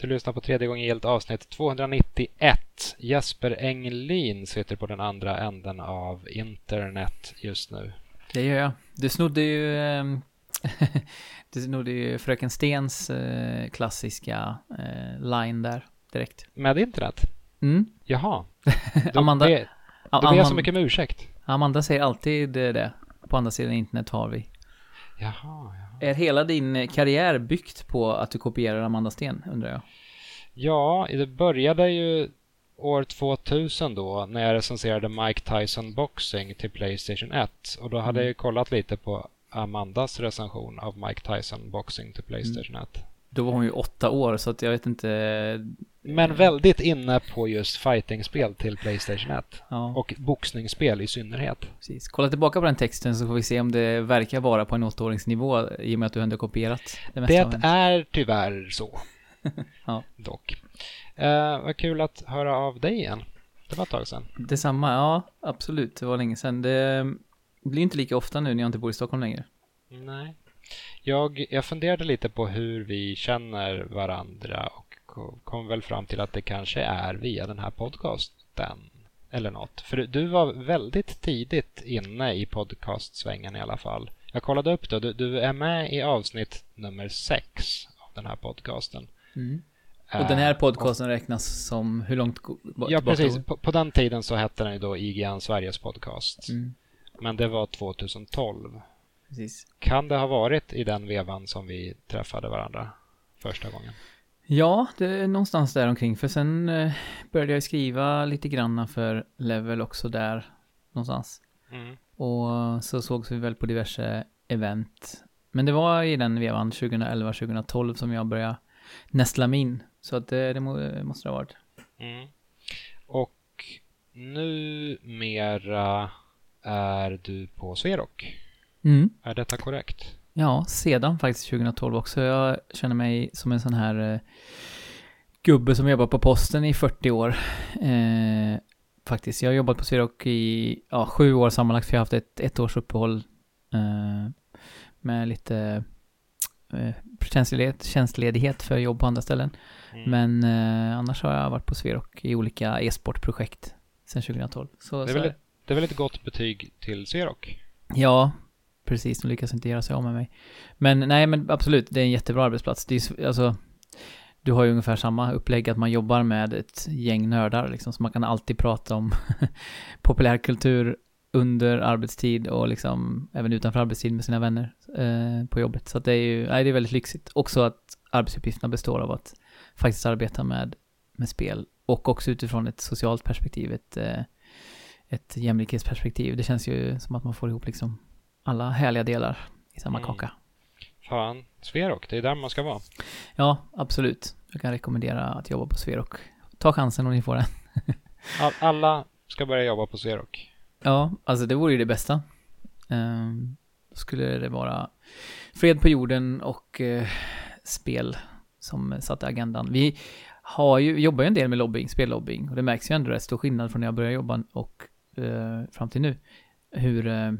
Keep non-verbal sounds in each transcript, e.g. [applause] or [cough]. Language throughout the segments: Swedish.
Du lyssnar på tredje gången gillt avsnitt 291. Jesper Englin sitter på den andra änden av internet just nu. Det gör jag. Du snodde ju, [laughs] eh, du snodde ju Fröken Stens eh, klassiska eh, line där direkt. Med internet? Mm. Jaha. [laughs] Då Amanda, ber, då ber jag så mycket om ursäkt. Amanda säger alltid det. På andra sidan internet har vi. Jaha, jaha. Är hela din karriär byggt på att du kopierar Amanda Sten, undrar jag? Ja, det började ju år 2000 då när jag recenserade Mike Tyson Boxing till Playstation 1 och då hade mm. jag kollat lite på Amandas recension av Mike Tyson Boxing till Playstation 1. Mm. Då var hon ju åtta år så att jag vet inte men väldigt inne på just fightingspel till Playstation 1. Ja. Och boxningsspel i synnerhet. Precis. Kolla tillbaka på den texten så får vi se om det verkar vara på en åttaåringsnivå i och med att du ändå kopierat det mesta Det är tyvärr så. [laughs] ja. Dock. Uh, vad kul att höra av dig igen. Det var ett tag sedan. Detsamma, ja absolut. Det var länge sedan. Det blir inte lika ofta nu när jag inte bor i Stockholm längre. Nej. Jag, jag funderade lite på hur vi känner varandra och kom väl fram till att det kanske är via den här podcasten eller något. För du var väldigt tidigt inne i podcastsvängen i alla fall. Jag kollade upp det. Du, du är med i avsnitt nummer sex av den här podcasten. Mm. Och den här eh, podcasten räknas som hur långt Ja, precis. På, på, den tiden så hette den ju då IGN Sveriges podcast. Mm. Men det var 2012. Precis. Kan det ha varit i den vevan som vi träffade varandra första gången? Ja, det är någonstans där omkring. För sen eh, började jag skriva lite granna för Level också där någonstans. Mm. Och så sågs vi väl på diverse event. Men det var i den vevan 2011-2012 som jag började nästla mig in. Så att det, det måste det ha varit. Mm. Och numera är du på Sverok. Mm. Är detta korrekt? Ja, sedan faktiskt 2012 också. Jag känner mig som en sån här eh, gubbe som jobbar på posten i 40 år. Eh, faktiskt. Jag har jobbat på Sverok i ja, sju år sammanlagt för jag har haft ett, ett års uppehåll eh, med lite eh, tjänstledighet, tjänstledighet för jobb på andra ställen. Mm. Men eh, annars har jag varit på Sverok i olika e-sportprojekt sedan 2012. Så, det, är väl ett, det är väl ett gott betyg till Sverok? Ja, precis, de lyckas inte göra sig av med mig. Men nej, men absolut, det är en jättebra arbetsplats. Det är, alltså, du har ju ungefär samma upplägg, att man jobbar med ett gäng nördar liksom, så man kan alltid prata om [laughs] populärkultur under arbetstid och liksom även utanför arbetstid med sina vänner eh, på jobbet. Så att det är ju, nej, det är väldigt lyxigt. Också att arbetsuppgifterna består av att faktiskt arbeta med, med spel och också utifrån ett socialt perspektiv, ett, eh, ett jämlikhetsperspektiv. Det känns ju som att man får ihop liksom alla härliga delar i samma mm. kaka. Fan, Sverok, det är där man ska vara. Ja, absolut. Jag kan rekommendera att jobba på Sverok. Ta chansen om ni får den. [laughs] alla ska börja jobba på Sverok. Ja, alltså det vore ju det bästa. Um, då skulle det vara fred på jorden och uh, spel som satte agendan. Vi har ju, jobbar ju en del med lobbying, spellobbying och det märks ju ändå rätt stor skillnad från när jag började jobba och uh, fram till nu. Hur uh,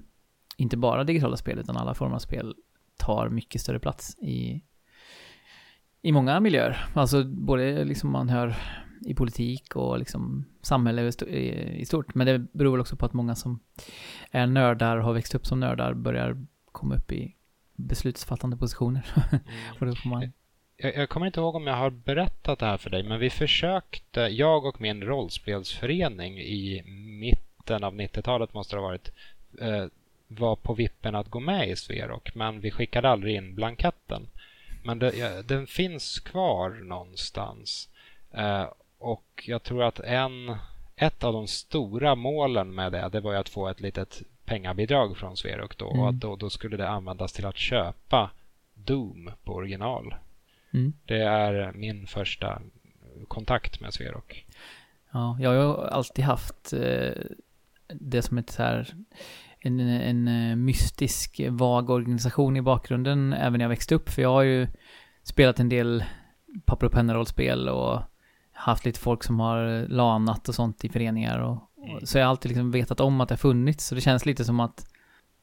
inte bara digitala spel utan alla former av spel tar mycket större plats i, i många miljöer. Alltså både liksom man hör i politik och liksom samhälle i stort. Men det beror väl också på att många som är nördar och har växt upp som nördar börjar komma upp i beslutsfattande positioner. [laughs] Mm. och då får man... jag, jag kommer inte ihåg om jag har berättat det här för dig, men vi försökte, jag och min rollspelsförening i mitten av 90-talet måste det ha varit, eh, var på vippen att gå med i Sverok men vi skickade aldrig in blanketten. Men det, den finns kvar någonstans. Eh, och jag tror att en, ett av de stora målen med det, det var att få ett litet pengabidrag från Sverok då. Mm. Och att då, då, skulle det användas till att köpa Doom på original. Mm. Det är min första kontakt med Sverok. Ja, jag har alltid haft eh, det som ett så här en, en eh, mystisk, vag organisation i bakgrunden även när jag växte upp. För jag har ju spelat en del papper och penna-rollspel och haft lite folk som har lanat och sånt i föreningar. Och, och, så jag har alltid liksom vetat om att det har funnits. Så det känns lite som att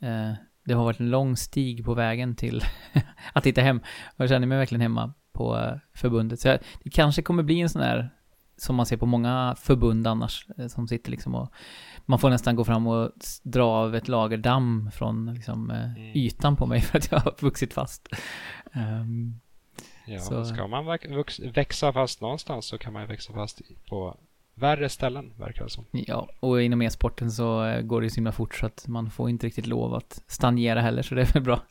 eh, det har varit en lång stig på vägen till [laughs] att hitta hem. Och jag känner mig verkligen hemma på eh, förbundet. Så jag, det kanske kommer bli en sån här, som man ser på många förbund annars, eh, som sitter liksom och man får nästan gå fram och dra av ett lager damm från liksom, eh, Mm. ytan på mig [laughs] för att jag har vuxit fast. Ehm, Ja, Så- ska man växa fast någonstans så kan man växa fast på värre ställen, verkar det som. Ja, och inom e-sporten så eh, går det ju så himla fort så att man får inte riktigt lov att stagnera heller, så det är väl bra.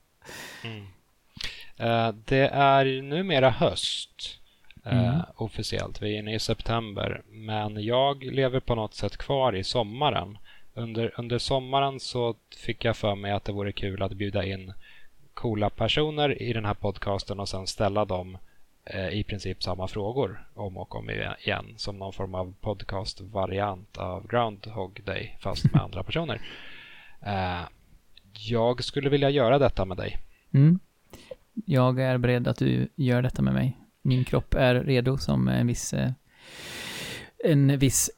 Mm. Eh, det är numera höst eh, Mm. officiellt. Vi är inne i september. Men jag lever på något sätt kvar i sommaren. Under, under sommaren så fick jag för mig att det vore kul att bjuda in coola personer i den här podcasten och sen ställa dem eh, i princip samma frågor om och om igen som någon form av podcast-variant av Groundhog Day fast med andra personer. Eh, jag skulle vilja göra detta med dig. Mm. Jag är beredd att du gör detta med mig. Min kropp är redo som en viss, eh, en viss,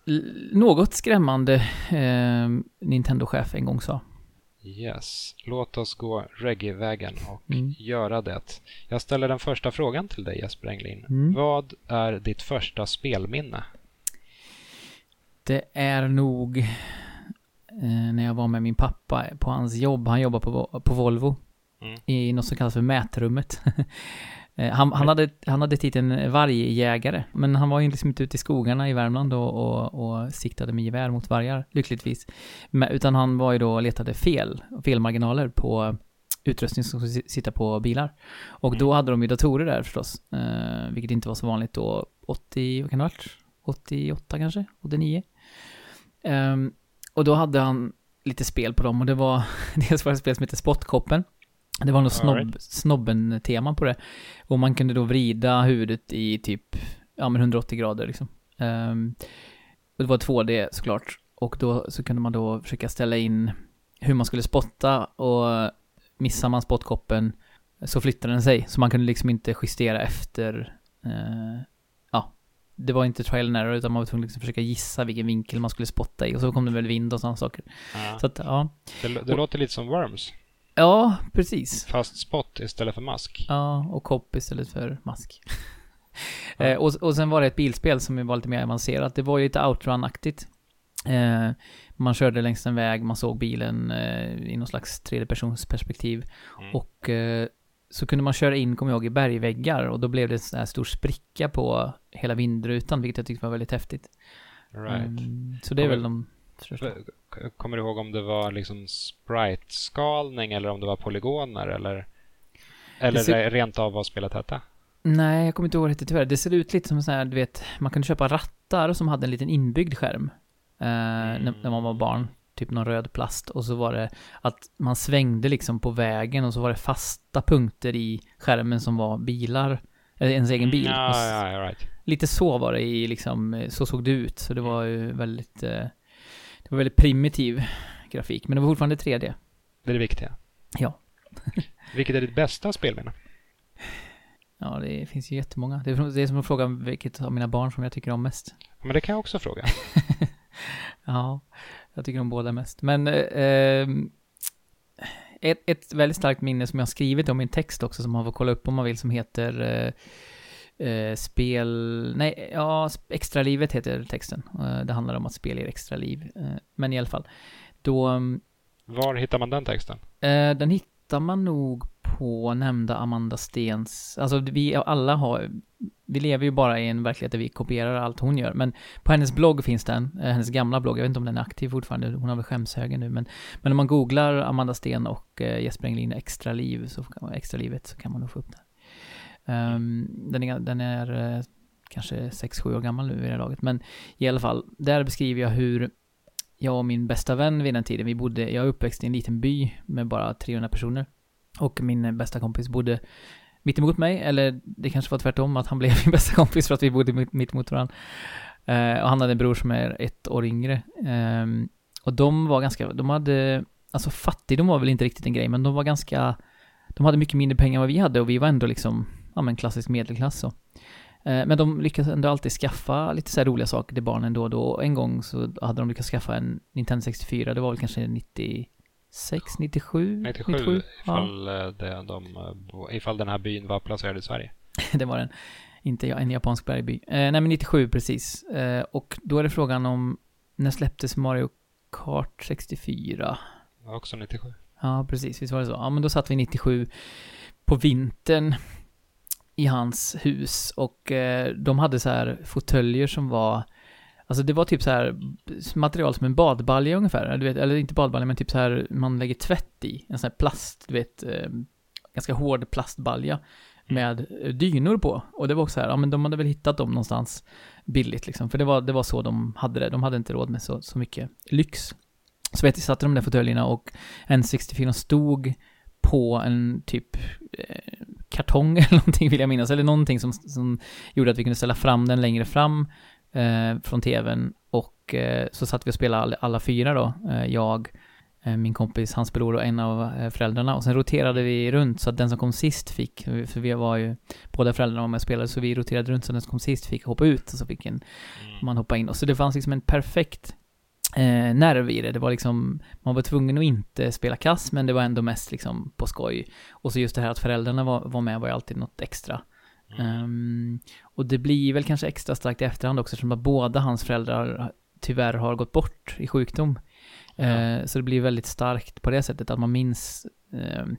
något skrämmande eh, Nintendo-chef en gång sa. Yes, låt oss gå reggae-vägen och Mm. göra det. Jag ställer den första frågan till dig Jesper Englin. Mm. Vad är ditt första spelminne? Det är nog eh, när jag var med min pappa på hans jobb. Han jobbar på, på Volvo Mm. i något som kallas för mätrummet. [laughs] Eh, han, han, hade, han hade titeln vargjägare, men han var ju liksom inte ute i skogarna i Värmland och, och, och siktade med gevär mot vargar, lyckligtvis. Men, utan han var ju då letade fel, felmarginaler på utrustning som skulle sitta på bilar. Och då hade de ju datorer där förstås, eh, vilket inte var så vanligt då. 80, vad kan det ha varit? 88 kanske? 89? Ehm, och då hade han lite spel på dem och det var [laughs] dels var det ett spel som heter Spottkoppen. Det var något snobb, Alright. snobben-tema på det. Och man kunde då vrida huvudet i typ, ja men 180 grader liksom. Ehm, och det var 2D såklart. Och då så kunde man då försöka ställa in hur man skulle spotta och missar man spottkoppen så flyttade den sig. Så man kunde liksom inte justera efter, eh, ja, det var inte trial and error utan man var tvungen att liksom försöka gissa vilken vinkel man skulle spotta i och så kom det väl vind och sådana saker. Ja. Så att, ja. Det, det låter lite som Worms, Ja, precis. fast spot istället för mask. Ja, och kopp istället för mask. [laughs] Ja. eh, och, och sen var det ett bilspel som var lite mer avancerat. Det var ju lite outrun-aktigt. Eh, man körde längs en väg, man såg bilen eh, i någon slags tredjepersonsperspektiv. Mm. Och eh, så kunde man köra in, kommer jag ihåg, i bergväggar och då blev det en sån här stor spricka på hela vindrutan, vilket jag tyckte var väldigt häftigt. Right. Mm, så det är väl de Kommer du ihåg om det var liksom sprite-skalning eller om det var polygoner eller, eller ser- rent av vad spelet hette? Nej, jag kommer inte ihåg det tyvärr. Det ser ut lite som så här, du vet, man kunde köpa rattar som hade en liten inbyggd skärm. Eh, när, när man var barn. Typ någon röd plast. Och så var det att man svängde liksom på vägen och så var det fasta punkter i skärmen som var bilar. Eller ens egen bil. Mm, Ja, ja, right. Lite så var det i liksom, så såg det ut. Så det var ju väldigt, eh, det var väldigt primitiv grafik. Men det var fortfarande 3D. Det är det viktiga. Ja. [laughs] Vilket är ditt bästa spelminne? Ja, det finns ju jättemånga. Det är, det är som att fråga vilket av mina barn som jag tycker om mest. Men det kan jag också fråga. [laughs] Ja, jag tycker om båda mest. Men eh, ett, ett väldigt starkt minne som jag har skrivit om i en text också som man får kolla upp om man vill som heter eh, eh, Spel... Nej, ja, Extralivet heter texten. Eh, det handlar om att spel ger extra liv. Eh, men i alla fall. Då... mm, Var hittar man den texten? Eh, den hittar man nog på nämnda Amanda Stens, alltså vi alla har, vi lever ju bara i en verklighet där vi kopierar allt hon gör, men på hennes blogg finns den, eh, hennes gamla blogg, jag vet inte om den är aktiv fortfarande, hon har väl skämshögen nu, men, men om man googlar Amanda Sten och Jesper Englin extra liv, så kan extra livet, så kan man nog få upp den. Um, den är, den är eh, kanske 6-7 år gammal nu i det här laget, men i alla fall, där beskriver jag hur jag och min bästa vän vid den tiden, vi bodde, jag är uppväxt i en liten by med bara 300 personer. Och min bästa kompis bodde mitt emot mig, eller det kanske var tvärtom, att han [laughs] blev min bästa kompis för att vi bodde mitt, mitt emot varandra. Uh, ehm, och han hade en bror som är ett år yngre. Um, och de var ganska, de hade, alltså fattigdom var väl inte riktigt en grej, men de var ganska, de hade mycket mindre pengar än vad vi hade och vi var ändå liksom, ja men klassisk medelklass så. Eh, Men de lyckades ändå alltid skaffa lite så roliga saker till barnen då och då. Och en gång så hade de lyckats skaffa en Nintendo 64, det var väl kanske 96, 97, 97, 97. ifall, eh, det, de, eh, ifall den här byn var placerad i Sverige. [laughs] det var den. Inte jag, en japansk bergby. Eh, nej men 97 precis. Eh, och då är det frågan om, när släpptes Mario Kart 64? Det var också 97. Ja, precis. Visst var det så? Ja, men då satt vi 97 på vintern i hans hus och eh, de hade så här fåtöljer som var Alltså det var typ så här material som en badbalja ungefär, du vet, eller inte badbalja men typ så här man lägger tvätt i, en sån här plast, du vet, eh, ganska hård plastbalja med eh, dynor på. Och det var också så här, ja men de hade väl hittat dem någonstans billigt liksom, för det var, det var så de hade det, de hade inte råd med så, så mycket lyx. Så vet jag, satte de där fåtöljerna och N64 stod på en typ eh, kartong [laughs] eller någonting vill jag minnas, eller någonting som, som gjorde att vi kunde ställa fram den längre fram eh, från tvn. Och eh, så satt vi och spelade alla, alla fyra då, eh, jag, eh, min kompis, hans bror och en av eh, föräldrarna. Och sen roterade vi runt så att den som kom sist fick, för vi var ju, båda föräldrarna var med och spelade så vi roterade runt så den som kom sist fick hoppa ut och så fick en, man hoppa in. Och så det fanns liksom en perfekt eh, nerv i det. Det var liksom, man var tvungen att inte spela kass, men det var ändå mest liksom på skoj. Och så just det här att föräldrarna var, var med var ju alltid något extra. Ehm, och det blir väl kanske extra starkt i efterhand också, eftersom att båda hans föräldrar tyvärr har gått bort i sjukdom. Eh, så det blir väldigt starkt på det sättet att man minns ehm,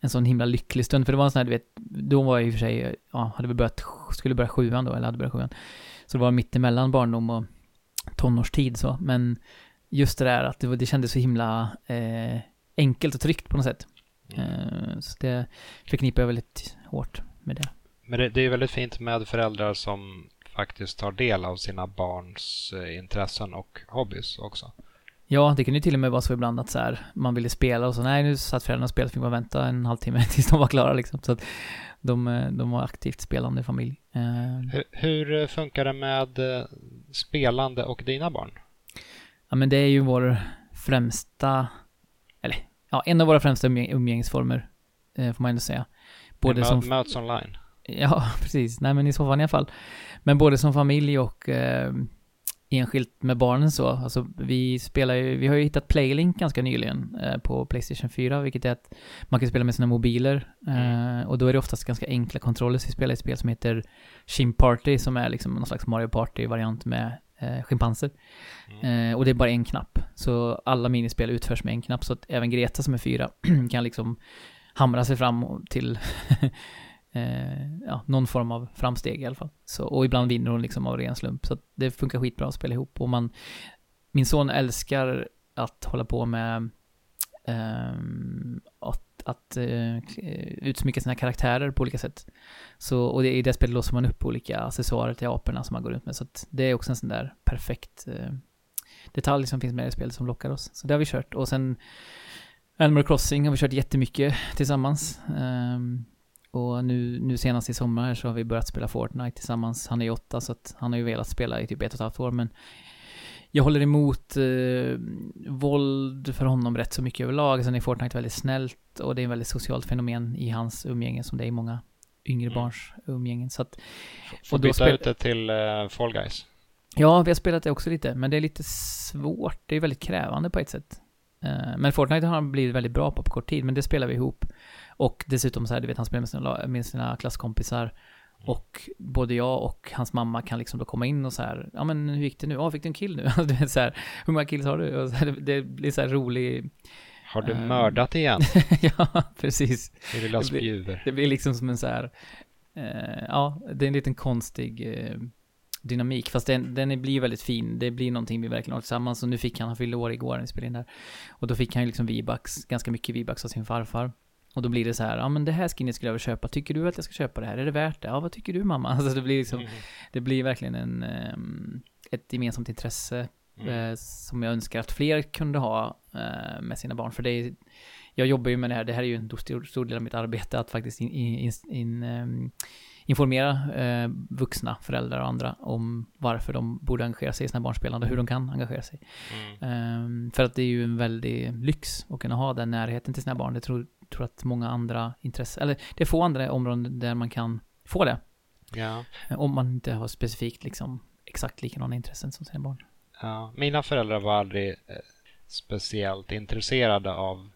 en sån himla lycklig stund. För det var en sån här, du vet, då var jag i och för sig, ja, hade vi börjat, skulle börja sjuan då, eller hade börjat sjuan. Så det var mitt emellan barndom och tonårstid så. Men just det där att det, det kändes så himla eh, enkelt och tryggt på något sätt. Eh, så det förknippar jag väldigt hårt med det. Men det, det är väldigt fint med föräldrar som faktiskt tar del av sina barns eh, intressen och hobbys också. Ja, det kunde ju till och med vara så ibland att så här, man ville spela och så nej, nu satt föräldrarna och spelade, fick man vänta en halvtimme [laughs] tills de var klara liksom. Så att de, eh, de var aktivt spelande familj. Eh, Hur, hur eh, funkar det med spelande och dina barn? Ja men det är ju vår främsta, eller ja, en av våra främsta umgäng- umgängesformer, får man ändå säga. Både Mö- som, Möts online? ja [laughs] precis, nej men i så fall i alla fall. Men både som familj och eh, enskilt med barnen så. Alltså vi spelar ju, vi har ju hittat Playlink ganska nyligen eh, på Playstation 4, vilket är att man kan spela med sina mobiler. Eh, och då är det oftast ganska enkla kontroller, så vi spelar ett spel som heter Shim Party, som är liksom någon slags Mario Party-variant med eh, schimpanser. Eh, och det är bara en knapp. Så alla minispel utförs med en knapp, så att även Greta som är fyra [clears throat] kan liksom hamra sig fram till [laughs] eh, ja, någon form av framsteg i alla fall. Så, och ibland vinner hon liksom av ren slump. Så att det funkar skitbra att spela ihop. Och man, min son älskar att hålla på med ehm, att, att eh, utsmycka sina karaktärer på olika sätt. Så, och det, i det spelet låser man upp olika accessoarer till aporna som man går runt med. Så att det är också en sån där perfekt eh, detalj som finns med i spelet som lockar oss. Så det har vi kört. Och sen Animal Crossing har vi kört jättemycket tillsammans. Ehm, och nu, nu senast i sommar så har vi börjat spela Fortnite tillsammans. Han är ju åtta så att han har ju velat spela i typ ett och ett halvt år men jag håller emot eh, våld för honom rätt så mycket överlag. Sen är Fortnite väldigt snällt och det är en väldigt socialt fenomen i hans umgänge som det är i många yngre Mm. barns umgängen. Så att, Får Och då byta ut det till eh, Fall Guys. ja, vi har spelat det också lite, men det är lite svårt. Det är väldigt krävande på ett sätt. Eh, Men Fortnite har han blivit väldigt bra på på kort tid, men det spelar vi ihop. Och dessutom så här, du vet, han spelar med sina, med sina klasskompisar. Och både jag och hans mamma kan liksom då komma in och så här, ja men hur gick det nu? Ja, fick du en kill nu? [laughs] du vet så här, hur många kills har du? Här, det- det blir så här rolig, Har du Ehm. mördat igen? [laughs] ja precis. Lilla Det blir-. Det blir liksom som en så här, eh, ja, det är en liten konstig eh, dynamik. Fast den, den blir väldigt fin. Det blir någonting vi verkligen har tillsammans. Och nu fick han, han fyllde år igår när vi spelade in där. Och då fick han ju liksom V-bucks, ganska mycket V-bucks av sin farfar. Och då blir det så här, ja men det här skinnet skulle jag vilja köpa. Tycker du att jag ska köpa det här? Är det värt det? Ja, vad tycker du mamma? [laughs] Alltså det blir liksom, Mm. det blir verkligen en, ehm, ett gemensamt intresse Mm. eh, som jag önskar att fler kunde ha eh, med sina barn. För det är, jag jobbar ju med det här, det här är ju en stor, stor del av mitt arbete, att faktiskt in, in, in, ehm, informera eh, vuxna, föräldrar och andra om varför de borde engagera sig i sina barns spelande och hur de kan engagera sig. Mm. Ehm, för att det är ju en väldig lyx att kunna ha den närheten till sina barn. Jag tror, tror att många andra intressen, eller det är få andra områden där man kan få det. Ja. Eh, Om man inte har specifikt liksom exakt likadana intressen som sina barn. Ja, mina föräldrar var aldrig eh, speciellt intresserade av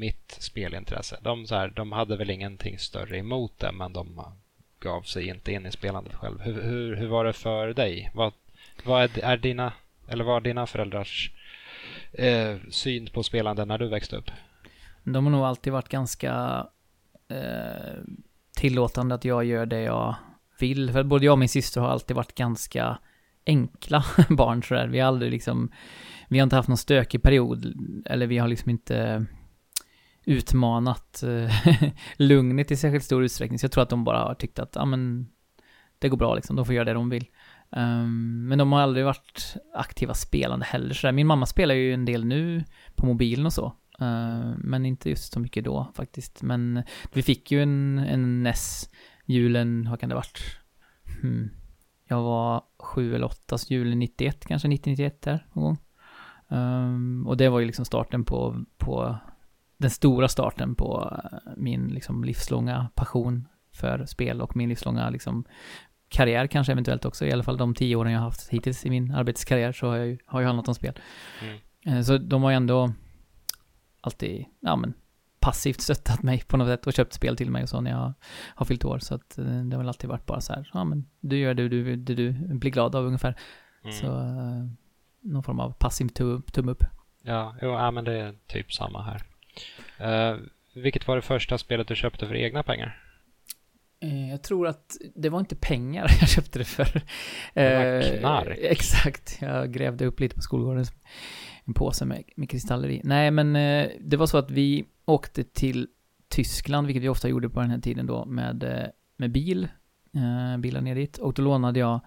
mitt spelintresse. De, så här, de hade väl ingenting större emot det, men de gav sig inte in i spelandet själv. Hur, hur, hur var det för dig? Vad, vad är, är, dina, eller var dina föräldrars eh, syn på spelande när du växte upp? De har nog alltid varit ganska eh, tillåtande att jag gör det jag vill. För både jag och min syster har alltid varit ganska enkla [laughs] barn sådär. Vi har aldrig liksom, vi har inte haft någon stökig period, eller vi har liksom inte utmanat eh, [laughs] lugnet i särskilt stor utsträckning. Så jag tror att de bara har tyckt att, ja men, det går bra liksom, de får göra det de vill. Um, men de har aldrig varit aktiva spelande heller sådär. Min mamma spelar ju en del nu på mobilen och så. Uh, men inte just så mycket då faktiskt. Men vi fick ju en, en NES julen, vad kan det varit? Hmm. Jag var sju eller åtta, så julen 91 kanske, 90-91 där någon gång. Um, och det var ju liksom starten på, på den stora starten på eh, min liksom livslånga passion för spel och min livslånga liksom karriär kanske eventuellt också. I alla fall de tio åren jag har haft hittills i min arbetskarriär så har jag ju, har jag handlat om spel. Mm. Eh, så de har ju ändå alltid, ja men passivt stöttat mig på något sätt och köpt spel till mig och så när jag har fyllt år. Så att eh, det har väl alltid varit bara så här, ja men du gör det du, det du blir glad av ungefär. Mm. Så någon form av passiv tumme upp. Ja, jo, ja, men det är typ samma här. Uh, vilket var det första spelet du köpte för egna pengar? Jag tror att det var inte pengar [laughs] jag köpte det för. Det var knark. Exakt, jag grävde upp lite på skolgården. En påse med, med kristaller i. Nej, men det var så att vi åkte till Tyskland, vilket vi ofta gjorde på den här tiden då, med, med bil. bilar ner dit. Och då lånade jag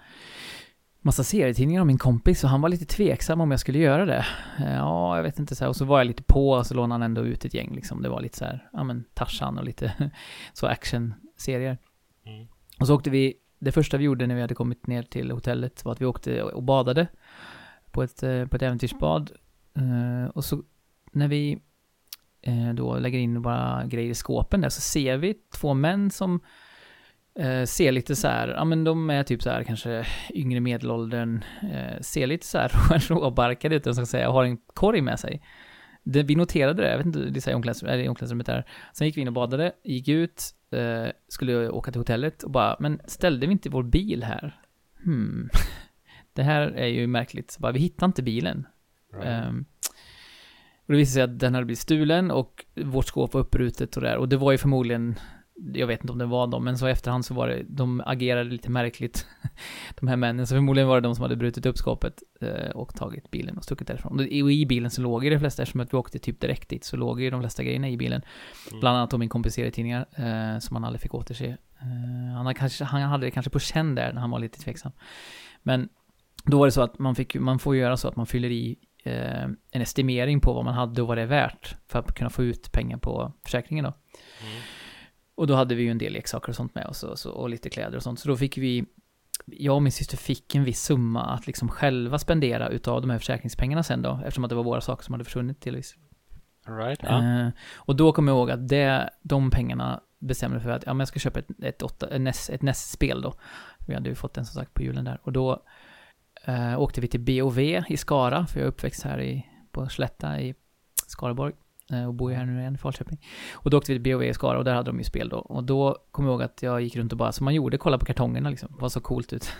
massa serietidningar om min kompis och han var lite tveksam om jag skulle göra det. Eh, ja, jag vet inte så här. Och så var jag lite på och så lånade han ändå ut ett gäng liksom. Det var lite så här, ja men Tarzan och lite [laughs] så actionserier. Mm. Och så åkte vi, det första vi gjorde när vi hade kommit ner till hotellet var att vi åkte och badade på ett, eh, på ett äventyrsbad. Uh, och så när vi eh, då lägger in våra grejer i skåpen där så ser vi två män som uh, ser lite så här, ja men de är typ så här kanske yngre medelåldern, ser lite så här [laughs] råbarkade ut, ska säga, och har en korg med sig. Det, vi noterade det, jag vet inte, det är omklädningsrummet, omklädningsrummet där. Sen gick vi in och badade, gick ut, eh, skulle åka till hotellet och bara, men ställde vi inte vår bil här? Hmm. [laughs] det här är ju märkligt. Så bara, vi hittade inte bilen. Right. Um, och det visade sig att den hade blivit stulen och vårt skåp var upprutet och där. Och det var ju förmodligen jag vet inte om det var dem, men så efterhand så var det, de agerade lite märkligt, [laughs] de här männen. Så förmodligen var det de som hade brutit upp skåpet eh, och tagit bilen och stuckit därifrån. Och i bilen så låg ju de flesta, eftersom att vi åkte typ direkt dit, så låg ju de flesta grejerna i bilen. Mm. Bland annat om min kompis serietidningar, eh, som han aldrig fick återse. Eh, han, hade kanske, han hade det kanske på känn där när han var lite tveksam. Men då var det så att man, fick, man får göra så att man fyller i eh, en estimering på vad man hade och vad det är värt för att kunna få ut pengar på försäkringen då. Mm. Och då hade vi ju en del leksaker och sånt med oss och, så, och lite kläder och sånt. Så då fick vi, jag och min syster fick en viss summa att liksom själva spendera utav de här försäkringspengarna sen då, eftersom att det var våra saker som hade försvunnit delvis. Right, ja. eh, och då kommer jag ihåg att det, de pengarna bestämde för att ja, men jag ska köpa ett, ett, ett, ett, NES, ett NES-spel då. Vi hade ju fått den som sagt på julen där. Och då eh, åkte vi till BOV i Skara, för jag är uppväxt här i, på Slätta i Skaraborg. Eh, och bor ju här nu igen i Falköping. Och då åkte vi till BOV i Skara och där hade de ju spel då. Och då kom jag ihåg att jag gick runt och bara, som man gjorde, kolla på kartongerna liksom. Var så coolt ut.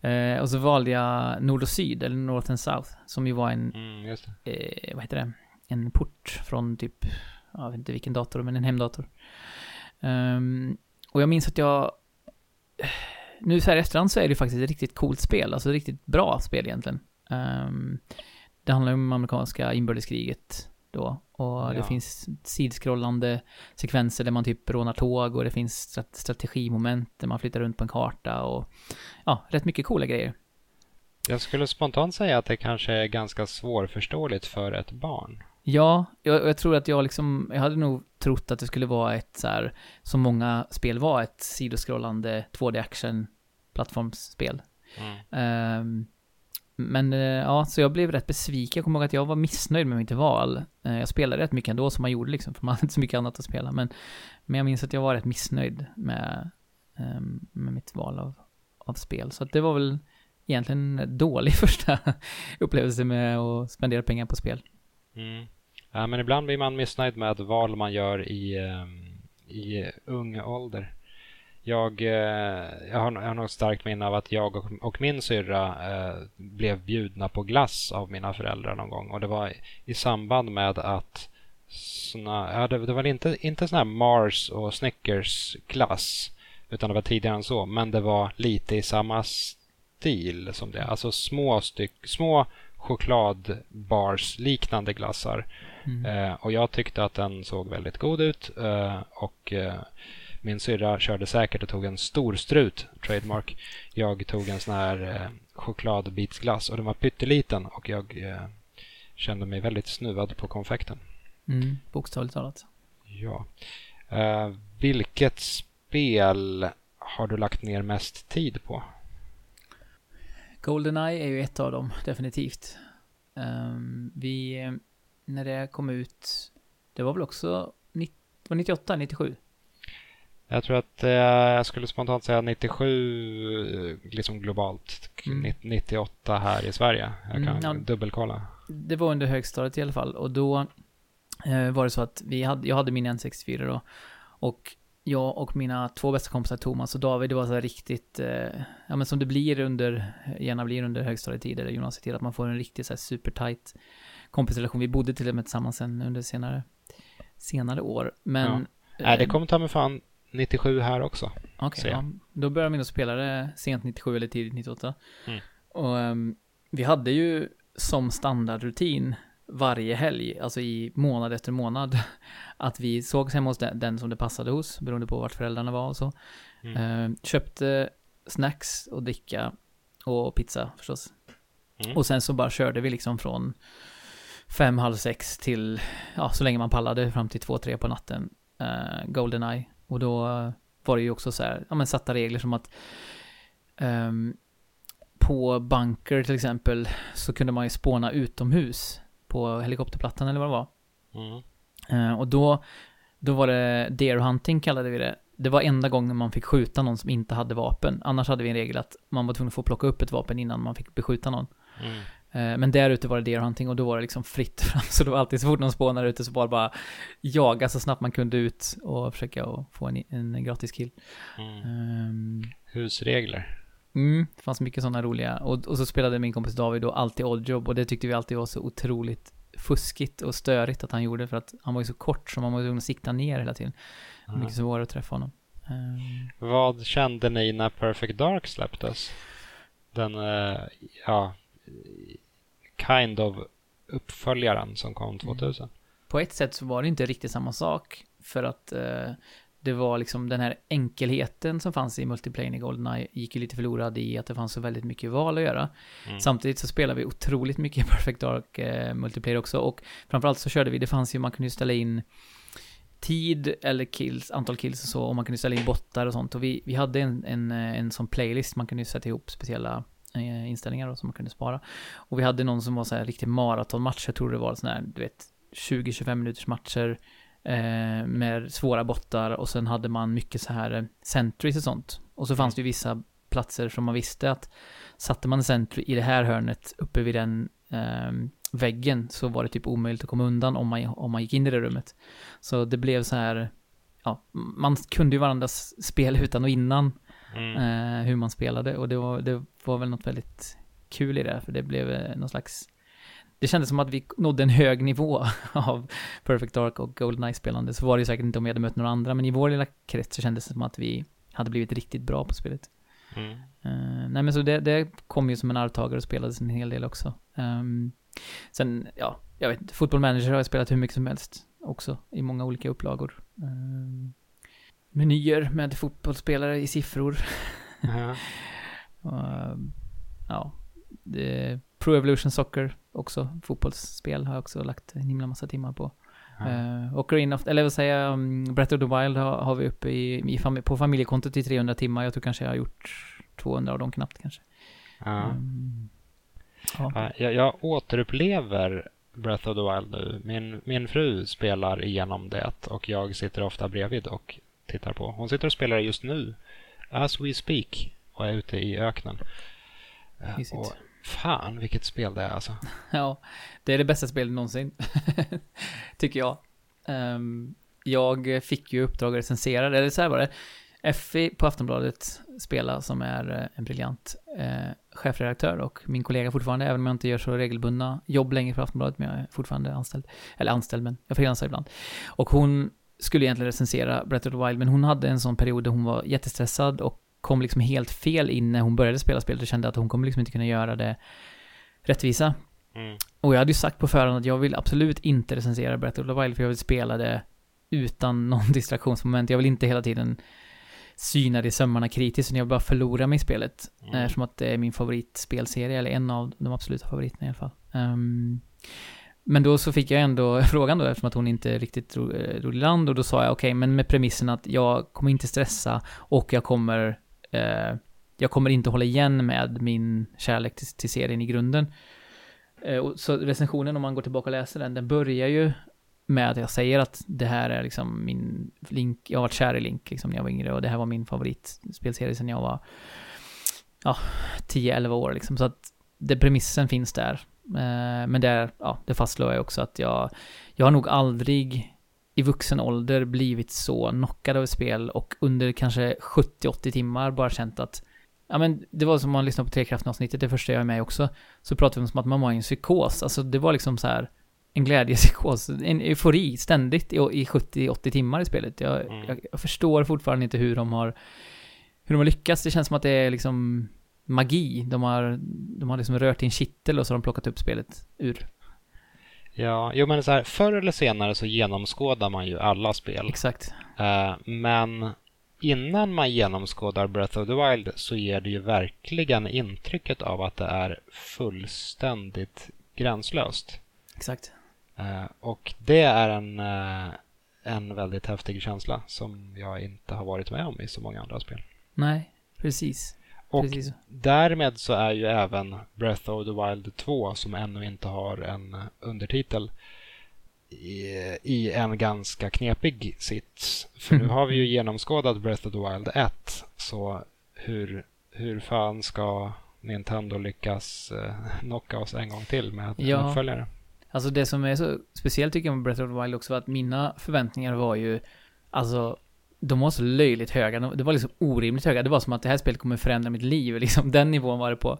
Mm. [laughs] eh, och så valde jag Nord och Syd, eller North and South, som ju var en, mm, eh, vad heter det, en port från typ, jag vet inte vilken dator, men en hemdator. Um, och jag minns att jag, nu så här i efterhand så är det faktiskt ett riktigt coolt spel, alltså ett riktigt bra spel egentligen. Um, det handlar om amerikanska inbördeskriget då. Och ja. det finns sidskrollande sekvenser där man typ rånar tåg och det finns strategimoment där man flyttar runt på en karta och ja, rätt mycket coola grejer. Jag skulle spontant säga att det kanske är ganska svårförståeligt för ett barn. Ja, jag, jag, tror att jag liksom, jag hade nog trott att det skulle vara ett så här, som många spel var, ett sidoskrollande 2D-action plattformsspel. Mm. Um, men eh, ja, så jag blev rätt besviken. Jag kommer ihåg att jag var missnöjd med mitt val. Eh, jag spelade rätt mycket ändå som man gjorde liksom, för man hade inte så mycket annat att spela. Men, men jag minns att jag var rätt missnöjd med, ehm, med mitt val av, av spel. Så det var väl egentligen dålig [laughs] första upplevelse med att spendera pengar på spel. Mm. Ja, men ibland blir man missnöjd med val man gör i, i ung ålder. Jag, jag, har, jag har något starkt minne av att jag och, och min syrra eh, blev bjudna på glass av mina föräldrar någon gång. Och det var i samband med att såna, ja, det, det var inte, inte sån här Mars och Snickers glass. Utan det var tidigare än så. Men det var lite i samma stil som det. Alltså små, styck, små chokladbars liknande glassar. Mm. Eh, och jag tyckte att den såg väldigt god ut. Eh, och eh, min syrra körde säkert och tog en stor strut, trademark. Jag tog en sån här eh, chokladbitsglass och den var pytteliten och jag eh, kände mig väldigt snuvad på konfekten. Mm, bokstavligt talat. Ja. Eh, vilket spel har du lagt ner mest tid på? Goldeneye är ju ett av dem, definitivt. Um, vi, när det kom ut, det var väl också 98, 97? Jag tror att eh, jag skulle spontant säga 97 liksom globalt. Mm. 98 här i Sverige. Jag kan mm, ja, dubbelkolla. Det var under högstadiet i alla fall och då eh, var det så att vi hade, jag hade min N64 då och jag och mina två bästa kompisar Thomas och David, det var så här riktigt, eh, ja men som det blir under, gärna blir under högstadietid eller gymnasietid, att man får en riktigt så här supertight kompisrelation. Vi bodde till och med tillsammans sen under senare, senare år. Men... Ja. Nej, det kommer ta mig fan 97 här också. Okej, okay, ja. Då började min spela det sent 97 eller tidigt 98. Mm. Och um, vi hade ju som standardrutin varje helg, alltså i månad efter månad, [laughs] att vi sågs hemma hos den, den som det passade hos, beroende på vart föräldrarna var och så. Mm. Uh, köpte snacks och dricka och pizza förstås. Mm. Och sen så bara körde vi liksom från fem, halv sex till, ja, så länge man pallade fram till två, tre på natten. Uh, Goldeneye och då var det ju också så här, ja men satta regler som att um, på bunker till exempel så kunde man ju spåna utomhus på helikopterplattan eller vad det var. Mm. Uh, och då, då var det deer hunting kallade vi det. Det var enda gången man fick skjuta någon som inte hade vapen. Annars hade vi en regel att man var tvungen att få plocka upp ett vapen innan man fick beskjuta någon. Mm. Eh, men där ute var det deer hunting och då var det liksom fritt [laughs] fram. Så det var alltid så fort någon spånade ute så var det bara jaga så snabbt man kunde ut och försöka få en, en gratis kill. Mm. Um, Husregler. Mm, det fanns mycket sådana roliga. Och, och så spelade min kompis David då alltid oddjob och det tyckte vi alltid var så otroligt fuskigt och störigt att han gjorde för att han var ju så kort så man var tvungen att sikta ner hela tiden. Mm. Mycket svårare att träffa honom. Um, Vad kände ni när Perfect Dark släpptes? Den, uh, ja, kind of uppföljaren som kom 2000. Mm. På ett sätt så var det inte riktigt samma sak. För att eh, det var liksom den här enkelheten som fanns i multiplayer i Goldeneye gick ju lite förlorad i att det fanns så väldigt mycket val att göra. Mm. Samtidigt så spelade vi otroligt mycket Perfect Dark eh, multiplayer också och framförallt så körde vi, det fanns ju, man kunde ju ställa in tid eller kills, antal kills och så och man kunde ställa in bottar och sånt och vi, vi hade en, en, en sån playlist, man kunde ju sätta ihop speciella Eh, inställningar då, som man kunde spara. Och vi hade någon som var så här riktig maratonmatch, jag tror det var sån här, du vet, 20-25 minuters matcher eh, med svåra bottar och sen hade man mycket så här eh, centuries och sånt. Och så fanns det ju vissa platser som man visste att satte man en century i det här hörnet uppe vid den eh, väggen så var det typ omöjligt att komma undan om man, om man gick in i det rummet. Så det blev så här, ja, man kunde ju varandras spel utan och innan mm. eh, hur man spelade och det var, det var väl något väldigt kul i det, för det blev eh, någon slags det kändes som att vi nådde en hög nivå [laughs] av Perfect Dark och Goldeneye-spelande. Så var det ju säkert inte om vi hade mött några andra, men i vår lilla krets så kändes det som att vi hade blivit riktigt bra på spelet. Mm. Uh, nej men så det, det kom ju som en arvtagare och spelades en hel del också. Um, sen, ja, jag vet Football Manager har jag spelat hur mycket som helst också, i många olika upplagor. Um, menyer med fotbollsspelare i siffror. Uh-huh. [laughs] och, ja, det, Pro Evolution Soccer också, fotbollsspel har jag också lagt en himla massa timmar på. Uh-huh. Uh, Ocarina of, eller vad säger um, Breath of the Wild har, har vi uppe i, i fam- på familjekontot i 300 timmar. Jag tror kanske jag har gjort 200 av dem knappt kanske. Uh-huh. Um, ja. jag, jag återupplever Breath of the Wild nu. Min, min fru spelar igenom det och jag sitter ofta bredvid och tittar på. Hon sitter och spelar just nu, as we speak, och är ute i öknen. Eh, Mysigt. Och fan vilket spel det är alltså. [laughs] Ja, det är det bästa spelet någonsin. [laughs] Tycker jag. Ehm, jag fick ju uppdrag att recensera det, eller så här var det. Effi på Aftonbladet spelar som är eh, en briljant eh, chefredaktör och min kollega fortfarande, även om jag inte gör så regelbundna jobb längre på Aftonbladet, men jag är fortfarande anställd. Eller anställd, men jag frilansar ibland. Och hon skulle egentligen recensera Breath of the Wild, men hon hade en sån period där hon var jättestressad och kom liksom helt fel in när hon började spela spelet och kände att hon kommer liksom inte kunna göra det rättvisa. Mm. Och jag hade ju sagt på förhand att jag vill absolut inte recensera Breath of the Wild, för jag vill spela det utan [laughs] någon distraktionsmoment. Jag vill inte hela tiden syna det i sömmarna kritiskt, utan jag vill bara förlora mig i spelet. Mm. Eftersom att det är min favoritspelserie, eller en av de absoluta favoriterna i alla fall. Ehm, men då så fick jag ändå [laughs] frågan då, eftersom att hon inte riktigt drog, drog eh, i land, och då sa jag okej, men med premissen att jag kommer inte stressa och jag kommer, eh, jag kommer inte hålla igen med min kärlek till, till serien i grunden. Eh, och så recensionen, om man går tillbaka och läser den, den börjar ju med att jag säger att det här är liksom min Link, jag har varit kär i Link liksom när jag var yngre och det här var min favoritspelserie sen jag var ja, 10-11 år liksom. Så att det, premissen finns där. Eh, men där, ja, det fastslår jag också att jag, jag har nog aldrig i vuxen ålder blivit så knockad av ett spel och under kanske 70-80 timmar bara känt att Ja men det var som man lyssnade på Trekraften-avsnittet, det första jag är med också. Så pratade vi om att man var i en psykos. Alltså det var liksom så här en glädjepsykos, en eufori ständigt i, i 70-80 timmar i spelet. Jag, Mm. jag, jag förstår fortfarande inte hur de har hur de har lyckats. Det känns som att det är liksom magi. De har, de har liksom rört i en kittel och så har de plockat upp spelet ur. Ja, jo men så här, förr eller senare så genomskådar man ju alla spel. Exakt. Eh, men innan man genomskådar Breath of the Wild så ger det ju verkligen intrycket av att det är fullständigt gränslöst. Exakt. Eh, och det är en, eh, en väldigt häftig känsla som jag inte har varit med om i så många andra spel. Nej, precis. Och precis. därmed så är ju även Breath of the Wild 2, som ännu inte har en undertitel, i, i en ganska knepig sits. För nu har vi ju [laughs] genomskådat Breath of the Wild 1, så hur, hur fan ska Nintendo lyckas eh, knocka oss en gång till med en Ja. uppföljare? Alltså det som är så speciellt tycker jag med Breath of the Wild också var att mina förväntningar var ju, alltså, de var så löjligt höga. De- Det var liksom orimligt höga. Det var som att det här spelet kommer förändra mitt liv. [laughs] Liksom den nivån var det på.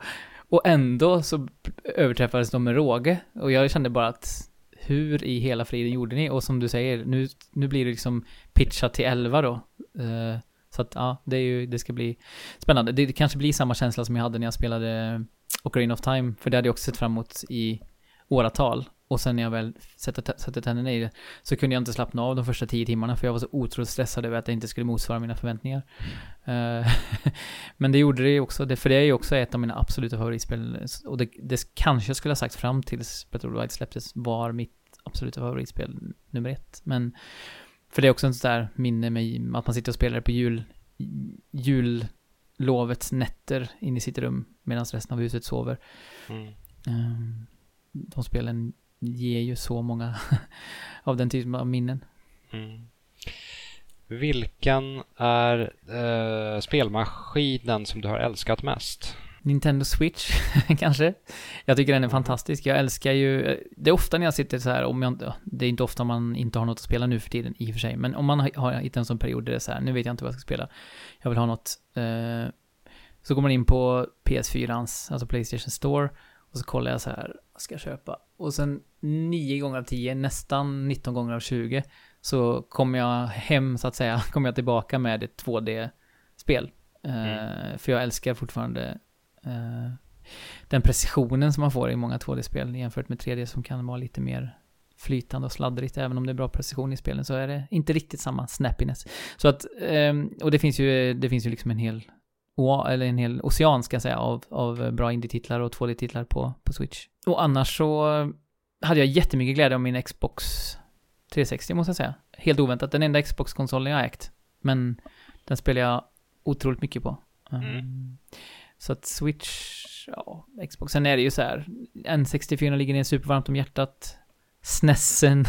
Och ändå så överträffades de med råge. Och jag kände bara att hur i hela friden gjorde ni? Och som du säger, nu, nu blir det liksom pitchat till 11 då. Uh, så att ja, det är ju, det ska bli spännande. Det, det kanske blir samma känsla som jag hade när jag spelade Ocarina of Time. För det hade jag också sett fram emot i åratal. Och sen när jag väl sätter, tänderna i det så kunde jag inte slappna av de första tio timmarna för jag var så otroligt stressad över att det inte skulle motsvara mina förväntningar. Eh, [laughs] Men det gjorde det ju också, det, för det är ju också ett av mina absoluta favoritspel. Och det, det kanske jag skulle ha sagt fram tills the Wild släpptes var mitt absoluta favoritspel nummer ett. Men för det är också en sån där minne med att man sitter och spelar på jul, jullovets nätter inne i sitt rum medan resten av huset sover. Mm. Ehm, De spelen ger ju så många [laughs] av den typen av minnen. Mm. Vilken är eh, spelmaskinen som du har älskat mest? Nintendo Switch, [laughs] kanske. Jag tycker den är fantastisk. Jag älskar ju... Det är ofta när jag sitter så här, om jag inte... Det är inte ofta man inte har något att spela nu för tiden, i och för sig. Men om man har, har hittat en sån period där det är så här, nu vet jag inte vad jag ska spela. Jag vill ha något. Eh, så går man in på PS4, alltså Playstation Store. Och så kollar jag så här, vad ska jag köpa? Och sen 9 gånger av 10, nästan 19 gånger av 20, så kommer jag hem, så att säga, [laughs] kommer jag tillbaka med ett 2D-spel. Eh, För jag älskar fortfarande eh, den precisionen som man får i många 2D-spel jämfört med 3D som kan vara lite mer flytande och sladdrigt. Även om det är bra precision i spelen så är det inte riktigt samma snappiness. Så att, ehm, och det finns ju, det finns ju liksom en hel, eller en hel ocean ska jag säga av, av bra indie-titlar och 2D-titlar på, på Switch. Och annars så hade jag jättemycket glädje av min Xbox 360 måste jag säga. Helt oväntat. Den enda Xbox-konsolen jag ägt. Men den spelar jag otroligt mycket på. Mm. Um, så att Switch, ja, Xbox. Sen är det ju så här, N64 ligger ner supervarmt om hjärtat. Snessen.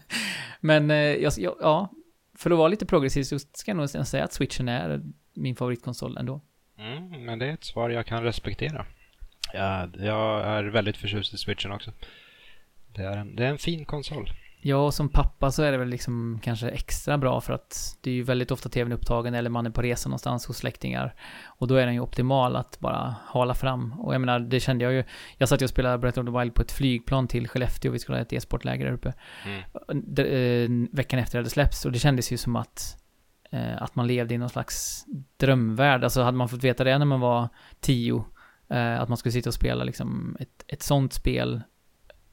[laughs] Men eh, jag, ja, för att vara lite progressiv så ska jag nog säga att Switchen är min favoritkonsol ändå. Mm, men det är ett svar jag kan respektera. Ja, jag är väldigt förtjust i switchen också. Det är en, det är en fin konsol. Ja, och som pappa så är det väl liksom kanske extra bra för att det är ju väldigt ofta tvn upptagen eller man är på resa någonstans hos släktingar. Och då är den ju optimal att bara hala fram. Och jag menar, det kände jag ju. Jag satt ju och spelade Breath of the Wild på ett flygplan till Skellefteå. Vi skulle ha ett e-sportläger där uppe. Mm. De, eh, veckan efter det hade släppts och det kändes ju som att eh, att man levde i någon slags drömvärld. Alltså hade man fått veta det när man var tio, eh, att man skulle sitta och spela liksom ett, ett sånt spel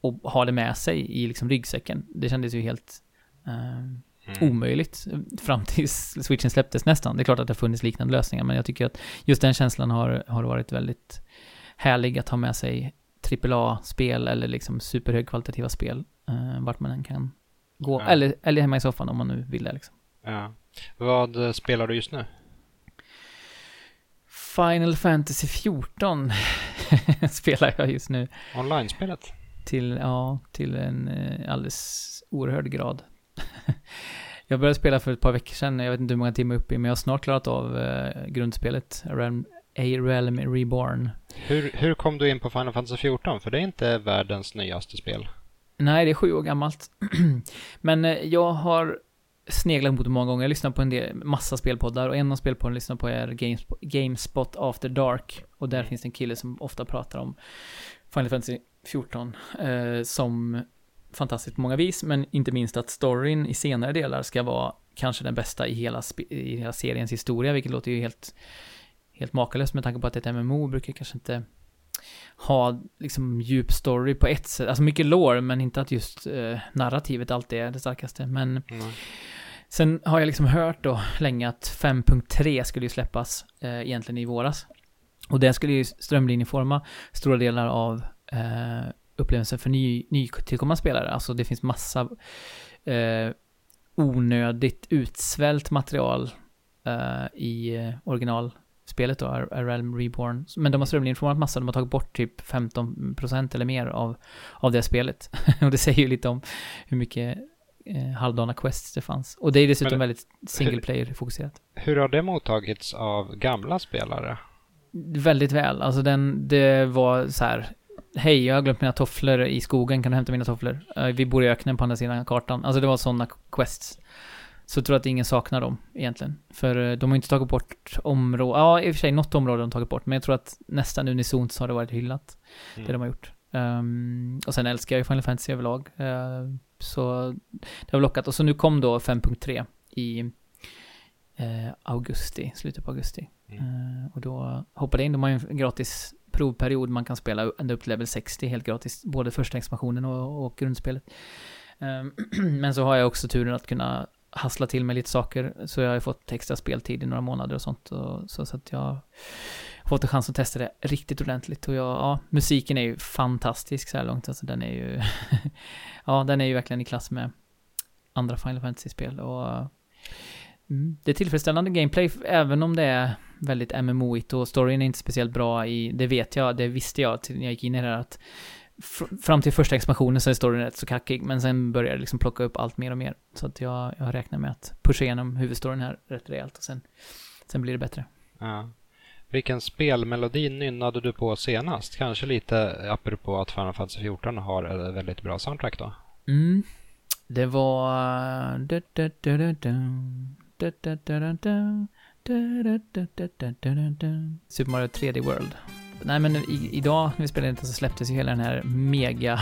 och ha det med sig i liksom ryggsäcken. Det kändes ju helt eh, mm. omöjligt fram tills switchen släpptes nästan. Det är klart att det har funnits liknande lösningar, men jag tycker att just den känslan har, har varit väldigt härlig att ha med sig AAA-spel eller liksom superhögkvalitativa spel eh, vart man än kan gå. Ja. Eller, eller hemma i soffan om man nu vill det liksom. Ja. Vad eh, spelar du just nu? Final Fantasy 14 [laughs] spelar jag just nu. Online-spelet? Till, ja, till en eh, alldeles oerhörd grad. [laughs] jag började spela för ett par veckor sedan, jag vet inte hur många timmar uppe i, men jag har snart klarat av eh, grundspelet, A Realm, A Realm Reborn. Hur, hur kom du in på Final Fantasy 14? För det är inte världens nyaste spel. Nej, det är sju år gammalt. [clears throat] men jag har sneglat mot många gånger. Jag lyssnar på en del, massa spelpoddar och en av spelpoddarna jag lyssnar på är Gamespot, Gamespot After Dark. Och där mm. finns det en kille som ofta pratar om Final Fantasy 14 eh, som fantastiskt på många vis, men inte minst att storyn i senare delar ska vara kanske den bästa i hela, i hela seriens historia, vilket låter ju helt, helt makalöst med tanke på att ett MMO brukar kanske inte ha liksom djup story på ett sätt, alltså mycket lore, men inte att just eh, narrativet alltid är det starkaste. Men mm. sen har jag liksom hört då länge att 5.3 skulle ju släppas eh, egentligen i våras. Och det skulle ju strömlinjeforma stora delar av eh, upplevelsen för ny, nytillkomna spelare. Alltså det finns massa eh, onödigt utsvält material eh, i eh, originalspelet då, A Realm Reborn. Men de har strömlinjeformat massa, de har tagit bort typ 15% eller mer av, av det spelet. [laughs] och det säger ju lite om hur mycket eh, halvdana quests det fanns. Och det är dessutom Men, väldigt single player-fokuserat. Hur har det mottagits av gamla spelare? Väldigt väl. Alltså den, det var så här, Hej, jag har glömt mina tofflor i skogen, kan du hämta mina tofflor? Uh, vi bor i öknen på andra sidan kartan. Alltså det var sådana quests. Så jag tror att ingen saknar dem egentligen. För uh, de har inte tagit bort områden, ja i och för sig något område har de tagit bort, men jag tror att nästan unisont så har det varit hyllat. Mm. Det de har gjort. Um, och sen älskar jag ju Final Fantasy överlag. Uh, så det har lockat. Och så nu kom då 5.3 i augusti, slutet på augusti. Mm. och då hoppade jag in, de har ju en gratis provperiod man kan spela ända upp till level 60 helt gratis. Både första expansionen och, och grundspelet. Um, [clears throat] men så har jag också turen att kunna hassla till mig lite saker. Så jag har fått extra speltid i några månader och sånt. Och, så, så att jag har fått en chans att testa det riktigt ordentligt. Och jag, ja, musiken är ju fantastisk så här långt. Alltså den är ju, [laughs] ja, den är ju verkligen i klass med andra Final Fantasy-spel. Och mm, det är tillfredsställande gameplay, även om det är väldigt MMO-igt och storyn är inte speciellt bra i, det vet jag, det visste jag när jag gick in i det här att fram till första expansionen så är storyn rätt så kackig, men sen börjar det liksom plocka upp allt mer och mer. Så att jag, jag räknar med att pusha igenom huvudstoryn här rätt rejält och sen, sen blir det bättre. Ja. Vilken spelmelodi nynnade du på senast? Kanske lite apropå att Final Fantasy 14 har ett väldigt bra soundtrack då? Mm. Det var... Super Mario 3D World. Nej men i, idag när vi spelade inte så släpptes ju hela den här mega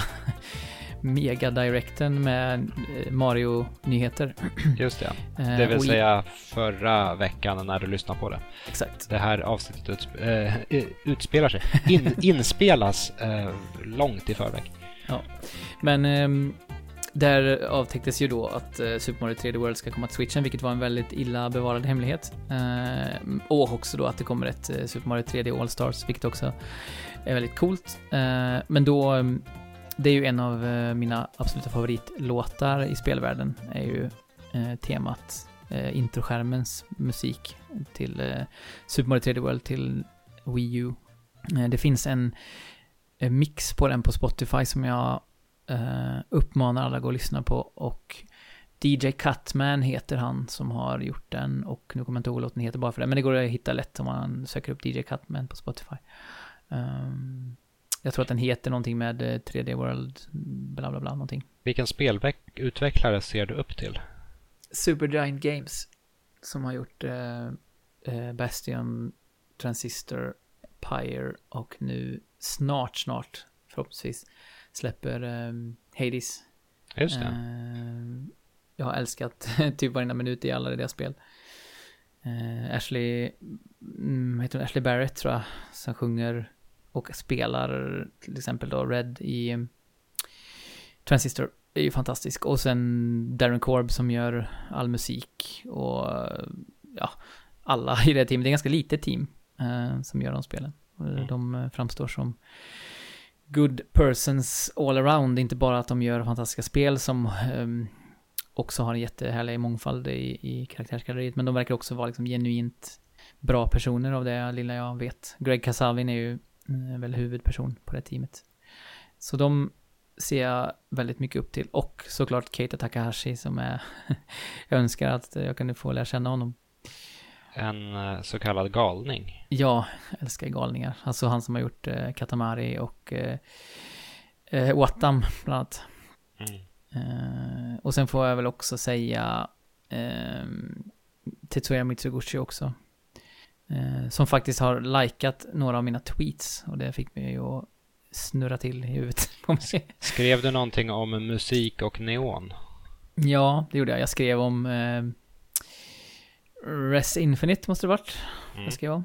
[laughs] mega-directen med eh, Mario-nyheter. [clears throat] Just det. Eh, det vill säga förra veckan när du lyssnade på det. Exakt. Det här avsnittet utsp äh, utspelar sig, in, [laughs] inspelas äh, långt i förväg. Ja, men ähm, där avtäcktes ju då att eh, Super Mario 3D World ska komma till switchen, vilket var en väldigt illa bevarad hemlighet. Eh, och också då att det kommer ett eh, Super Mario 3D All-Stars, vilket också är väldigt coolt. men då, det är ju en av mina absoluta favoritlåtar i spelvärlden, är ju temat, introskärmens musik till Super Mario 3D World till Wii U. det finns en mix på den på Spotify som jag Uh, uppmanar alla att gå och lyssna på och DJ Cutman heter han som har gjort den och nu kommer jag inte ihåg låten heter bara för det, men det går att hitta lätt om man söker upp DJ Cutman på Spotify. Um, Jag tror att den heter någonting med 3D eh, World, bla bla bla, någonting. Vilken spelutvecklare ser du upp till? Supergiant Games, som har gjort eh, eh, Bastion, Transistor, Pyre och nu snart, snart, förhoppningsvis, släpper eh, Hades. Just det. Eh, jag har älskat [laughs] typ varenda minut i alla deras spel. Eh, Ashley, mm, heter hon Ashley Barrett tror jag, som sjunger och spelar till exempel då Red i um, Transistor. är ju fantastisk. Och sen Darren Korb som gör all musik och ja, alla i det teamet. Det är ganska litet team eh, som gör de spelen. Mm. De framstår som good persons all around. Inte bara att de gör fantastiska spel som um, också har en jättehärlig mångfald i, i karaktärsgalleriet. Men de verkar också vara liksom genuint bra personer av det lilla jag vet. Greg Kasavin är ju eh, väl huvudperson på det teamet. Så de ser jag väldigt mycket upp till. Och såklart Keita Takahashi som är... [laughs] jag önskar att jag kunde få lära känna honom. En eh, så kallad galning. Ja, jag älskar galningar. Alltså han som har gjort eh, Katamari och eh, eh, Watam bland annat. Mm. Uh, och sen får jag väl också säga uh, Tetsuya Mitsuguchi också. Uh, som faktiskt har likat några av mina tweets och det fick mig att snurra till i huvudet [laughs] på mig. Skrev du någonting om musik och neon? Ja, det gjorde jag. Jag skrev om uh, Res Infinite måste det varit. Mm. Jag skrev om.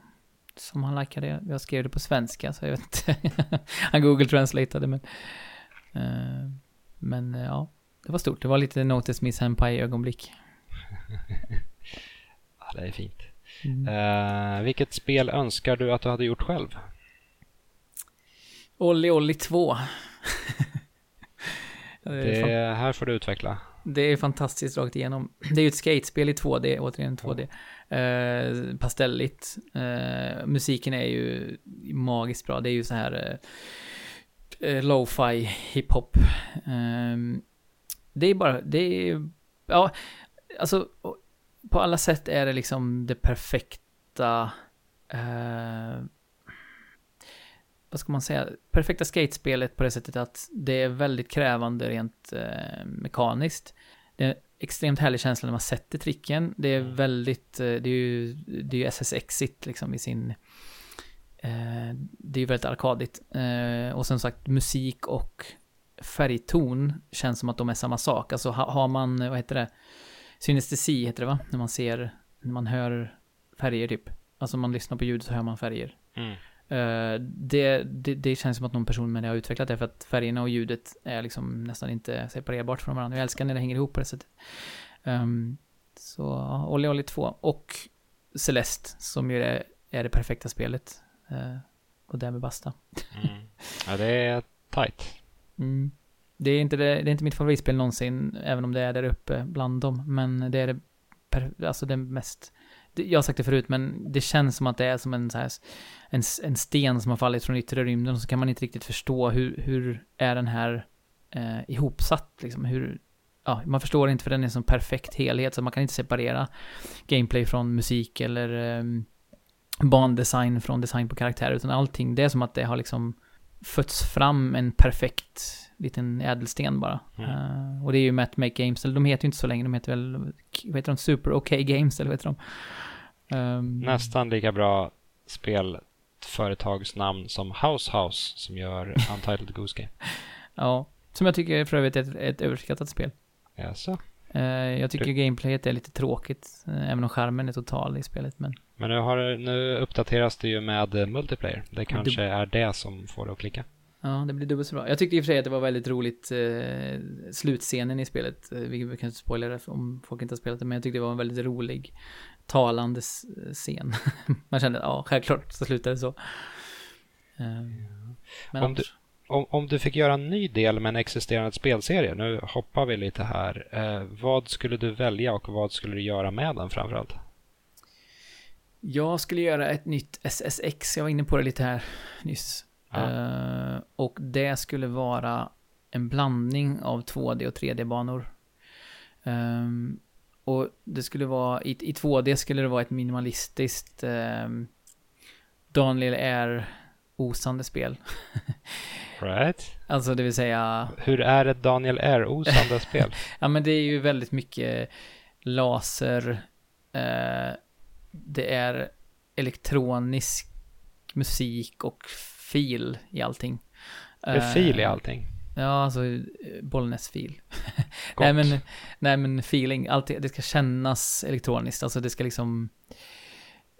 Som han likade. Jag skrev det på svenska så jag vet inte. [laughs] han Google translateade men. Uh, men ja. Det var stort. Det var lite Notice Miss Senpai-ögonblick. [laughs] ja, det är fint. Mm. Uh, vilket spel önskar du att du hade gjort själv? Olli Olli 2. [laughs] det här får du utveckla. Det är fantastiskt rakt igenom. Det är ju ett skatespel i 2D, återigen 2D. Mm. Uh, pastelligt. Uh, musiken är ju magiskt bra. Det är ju så här uh, lo-fi hiphop. Um, det är bara, det är, ja, alltså på alla sätt är det liksom det perfekta, eh, vad ska man säga, perfekta skatespelet på det sättet att det är väldigt krävande rent eh, mekaniskt. Det är extremt härlig känsla när man sätter tricken. Det är mm. väldigt, eh, det är ju, det är ju SSX-igt liksom i sin, eh, det är ju väldigt arkadigt. Eh, och som sagt musik och färgton känns som att de är samma sak. Alltså har man, vad heter det, synestesi heter det va? När man ser, när man hör färger typ. Alltså man lyssnar på ljud så hör man färger. Mm. Uh, det, det, det, känns som att någon person med det har utvecklat det för att färgerna och ljudet är liksom nästan inte separerbart från varandra. Jag älskar när det hänger ihop på det sättet. Um, så Olli Olli 2 och Celeste som ju är, är det perfekta spelet. Uh, och därmed basta. Mm. Ja, det är tight. Mm. Det, är inte det, det är inte mitt favoritspel någonsin, även om det är där uppe bland dem. Men det är det, per, alltså det mest... Jag har sagt det förut, men det känns som att det är som en, så här, en, en sten som har fallit från yttre rymden. Och så kan man inte riktigt förstå hur, hur är den här eh, ihopsatt, liksom. Hur, ja, man förstår inte för den är en sån perfekt helhet, så man kan inte separera gameplay från musik eller eh, bandesign från design på karaktär, utan allting, det är som att det har liksom fötts fram en perfekt liten ädelsten bara. Mm. Uh, och det är ju Matt Make Games, eller de heter ju inte så länge, de heter väl, vad heter de, Super OK Games eller vad heter de? Um, Nästan lika bra spelföretagsnamn som House House som gör [laughs] Untitled Goose Game. ja, som jag tycker för övrigt är ett, ett överskattat spel. Jaså? Uh, jag tycker du... gameplayet är lite tråkigt, uh, även om skärmen är total i spelet. Men, men nu, har, nu uppdateras det ju med multiplayer. Det kanske du... är det som får det att klicka. Ja, det blir dubbelt så bra. Jag tyckte i och för sig att det var väldigt roligt uh, slutscenen i spelet. vi, vi kan inte spoila det om folk inte har spelat det, men jag tyckte det var en väldigt rolig, talande scen. [laughs] Man kände, ja, självklart så slutade det så. men om, du, om, om du fick göra en ny del med en existerande spelserie, nu hoppar vi lite här. Eh, vad skulle du välja och vad skulle du göra med den framförallt? Jag skulle göra ett nytt SSX, jag var inne på det lite här nyss. Uh, och det skulle vara en blandning av 2D och 3D-banor. Um, ehm, och det skulle vara, i, i 2D skulle det vara ett minimalistiskt um, Daniel Air Air-osande spel. [laughs] Right. alltså det vill säga, Hur är ett Daniel Air-osande [laughs] spel? ja men det är ju väldigt mycket laser, eh, det är elektronisk musik och fil i allting. Det är fil i Eh, allting. Ja, alltså eh, Bollnäs-fil. [laughs] Gott. Nej men, nej men feeling, allt det, ska kännas elektroniskt, alltså det ska liksom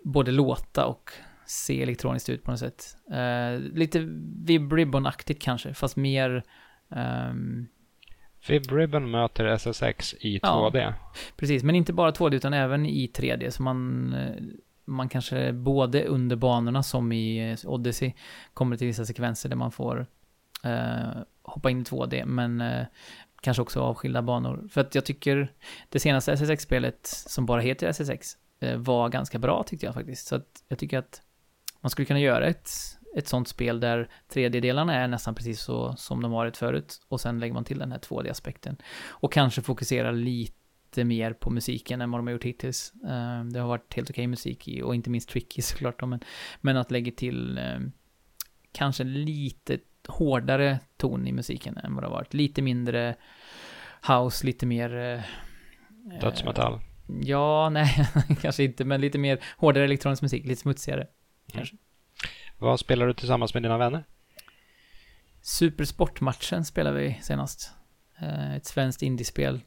både låta och se elektroniskt ut på något sätt. Eh, lite Vib Ribbon-aktigt kanske, fast mer ehm, Fib Ribbon möter SSX i Ja. 2D. Precis, men inte bara 2D utan även i 3D. Så man, eh, man kanske både under banorna som i eh, Odyssey kommer till vissa sekvenser där man får eh, hoppa in i 2D, men eh, kanske också avskilda banor. För att jag tycker det senaste SSX-spelet som bara heter SSX eh, var ganska bra tyckte jag faktiskt. Så att jag tycker att man skulle kunna göra ett, ett sånt spel där 3D-delarna är nästan precis så som de varit förut och sen lägger man till den här 2D-aspekten. Och kanske fokusera lite mer på musiken än vad de har gjort hittills. Eh, Det har varit helt okej musik i, och inte minst tricky [laughs] såklart men, men att lägga till eh, kanske lite hårdare ton i musiken än vad det har varit. Lite mindre house, lite mer... eh, Dödsmetall. Ja, [laughs] nej, kanske inte, men lite mer hårdare elektronisk musik, lite smutsigare. Vad spelar du tillsammans med dina vänner? Supersportmatchen spelade vi senast. Eh, Ett svenskt indiespel,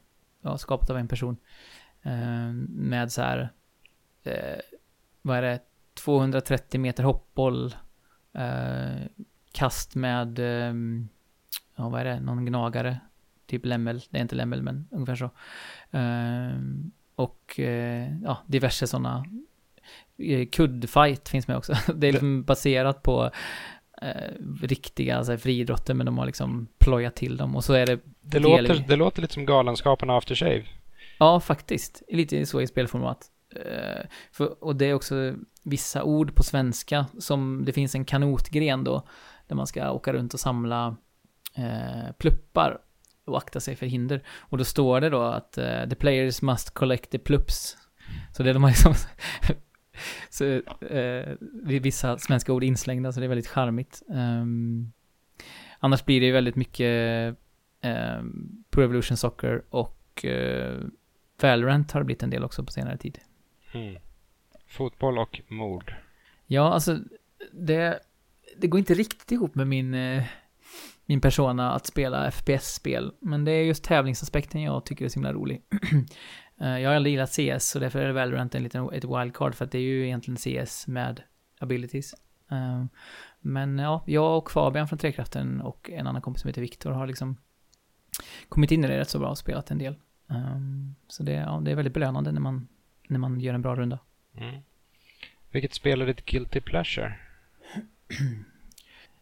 ja, skapat av en person. Eh, Med så här, eh, vad är det, 230 meter hoppboll, eh, kast med, eh, ja vad är det, någon gnagare, typ lämmel, det är inte lämmel men ungefär så. Eh, Och eh, ja, diverse sådana kuddfight finns med också. [laughs] Det är liksom baserat på eh, riktiga alltså, friidrotter men de har liksom plojat till dem och så är det Det låter, det låter lite som Galenskaparna After Shave. Ja, faktiskt. Lite så i spelformat. Eh, för, och det är också vissa ord på svenska som det finns en kanotgren då där man ska åka runt och samla eh, pluppar och akta sig för hinder. Och då står det då att eh, the players must collect the plups. Så det är de har liksom så, eh, vissa svenska ord inslängda så det är väldigt charmigt. Ehm, annars blir det väldigt mycket eh, Pro Evolution Soccer och eh, Valorant har det blivit en del också på senare tid. Mm. Fotboll och mord. Ja, alltså det, det går inte riktigt ihop med min, eh, min persona att spela FPS-spel. Men det är just tävlingsaspekten jag tycker är så himla rolig. [clears throat] Eh, jag har aldrig gillat CS och därför är Valorant en liten, ett wildcard för att det är ju egentligen CS med abilities. Eh, Men ja, jag och Fabian från Trekraften och en annan kompis som heter Viktor har liksom kommit in i det rätt så bra och spelat en del. Um, så det, ja, det är väldigt belönande när man, när man gör en bra runda. Mm. Vilket spel är ditt guilty pleasure? [clears throat]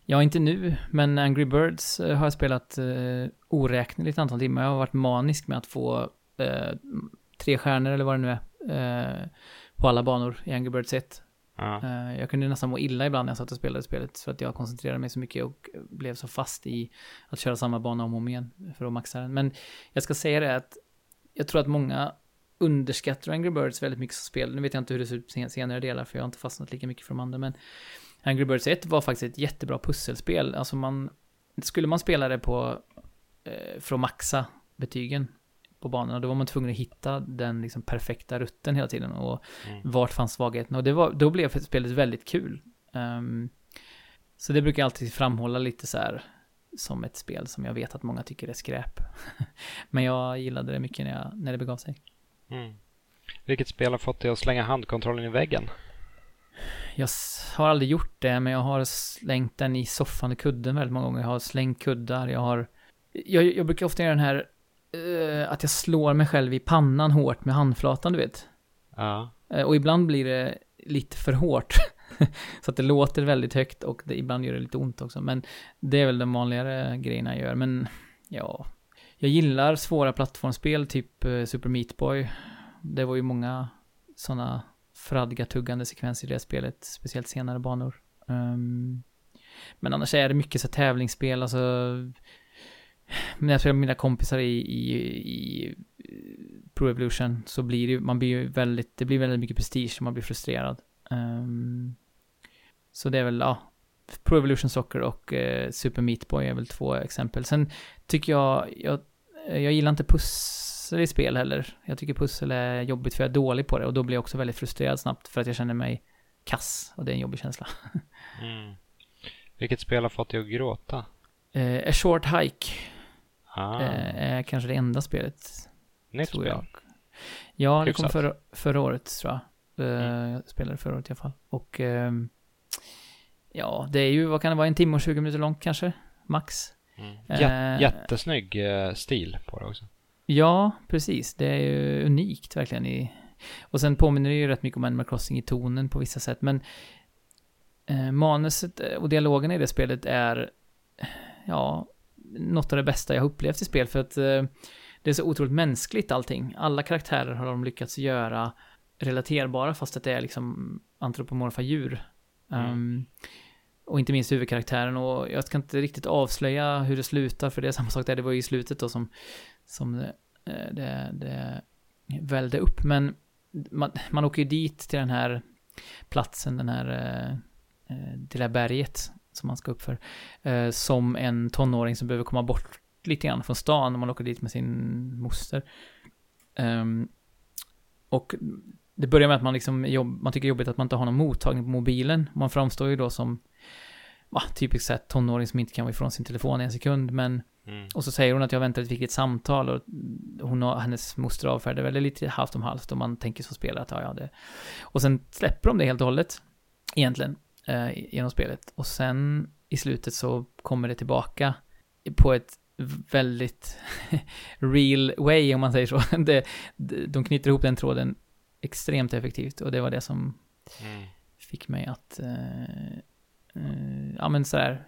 Ja, inte nu, men Angry Birds eh, har jag spelat eh, oräkneligt antal timmar. Jag har varit manisk med att få eh, tre stjärnor eller vad det nu är eh, på alla banor i Angry Birds 1. Ja. Eh, jag kunde nästan må illa ibland när jag satt och spelade spelet för att jag koncentrerade mig så mycket och blev så fast i att köra samma bana om och om igen för att maxa den. Men jag ska säga det att jag tror att många underskattar Angry Birds väldigt mycket som spel. Nu vet jag inte hur det ser ut sen- senare delar för jag har inte fastnat lika mycket för de andra men Angry Birds 1 var faktiskt ett jättebra pusselspel. Alltså man, skulle man spela det på, eh, för att maxa betygen på banorna, då var man tvungen att hitta den liksom perfekta rutten hela tiden och Mm. vart fanns svagheten. Och det var, då blev spelet väldigt kul. Ehm, så det brukar jag alltid framhålla lite så här som ett spel som jag vet att många tycker är skräp. [laughs] Men jag gillade det mycket när, jag, när det begav sig. Mm. Vilket spel har fått dig att slänga handkontrollen i väggen? Jag har aldrig gjort det, men jag har slängt den i soffan i kudden väldigt många gånger. Jag har slängt kuddar, jag har... Jag, jag brukar ofta göra den här... eh, att jag slår mig själv i pannan hårt med handflatan, du vet. Ja. Eh, och ibland blir det lite för hårt. [laughs] så att det låter väldigt högt och det, ibland gör det lite ont också. Men det är väl de vanligare grejerna jag gör. Men ja, jag gillar svåra plattformsspel, typ eh, Super Meat Boy. Det var ju många sådana fradga-tuggande sekvenser i det spelet, speciellt senare banor. Ehm, men annars är det mycket så tävlingsspel, alltså när jag spelar med mina kompisar i, i, i Pro Evolution så blir det man blir ju väldigt, det blir väldigt mycket prestige och man blir frustrerad. Ehm, så det är väl, ja, Pro Evolution Soccer och eh, Super Meat Boy är väl två exempel. Sen tycker jag, jag, jag gillar inte pussel i spel heller. Jag tycker pussel är jobbigt för jag är dålig på det och då blir jag också väldigt frustrerad snabbt för att jag känner mig kass och det är en jobbig känsla. [laughs] Mm. Vilket spel har fått dig att gråta? Eh, A Short Hike Ah, eh, är kanske det enda spelet, nytt tror spel. jag. Ja, det kom Hyfsat. förra, förra året tror jag. Eh, Mm. Jag spelade förra året i alla fall. Och ehm, ja, det är ju, vad kan det vara, en timme och 20 minuter långt kanske? Max. Mm. Eh, Jät- jättesnygg stil på det också. Ja, precis. Det är ju unikt verkligen i... Och sen påminner det ju rätt mycket om Animal Crossing i tonen på vissa sätt, men manuset och dialogen i det spelet är, ja, något av det bästa jag har upplevt i spel, för att eh, det är så otroligt mänskligt allting. Alla karaktärer har de lyckats göra relaterbara, fast att det är liksom antropomorfa djur. Mm. Um, och inte minst huvudkaraktären, och jag ska inte riktigt avslöja hur det slutar, för det är samma sak där, det var ju i slutet då som som det, eh, det, det välde upp. Men man, man åker ju dit till den här platsen, den här, eh, eh, till det här berget som man ska upp för. eh, Som en tonåring som behöver komma bort lite grann från stan när man åker dit med sin moster. Ehm, och det börjar med att man liksom jobb, man tycker det är jobbigt att man inte har någon mottagning på mobilen. Man framstår ju då som, va, typiskt sett tonåring som inte kan vara ifrån sin telefon i en sekund, men Mm. och så säger hon att jag väntar ett viktigt samtal och hon och hennes moster avfärdar väl lite halvt om halvt och man tänker som spelare att ja, ja det. Och sen släpper de det helt och hållet, egentligen, eh, genom spelet. Och sen i slutet så kommer det tillbaka på ett väldigt [laughs] real way om man säger så. [laughs] Det, de knyter ihop den tråden extremt effektivt och det var det som Mm. fick mig att, eh, eh, ja men sådär,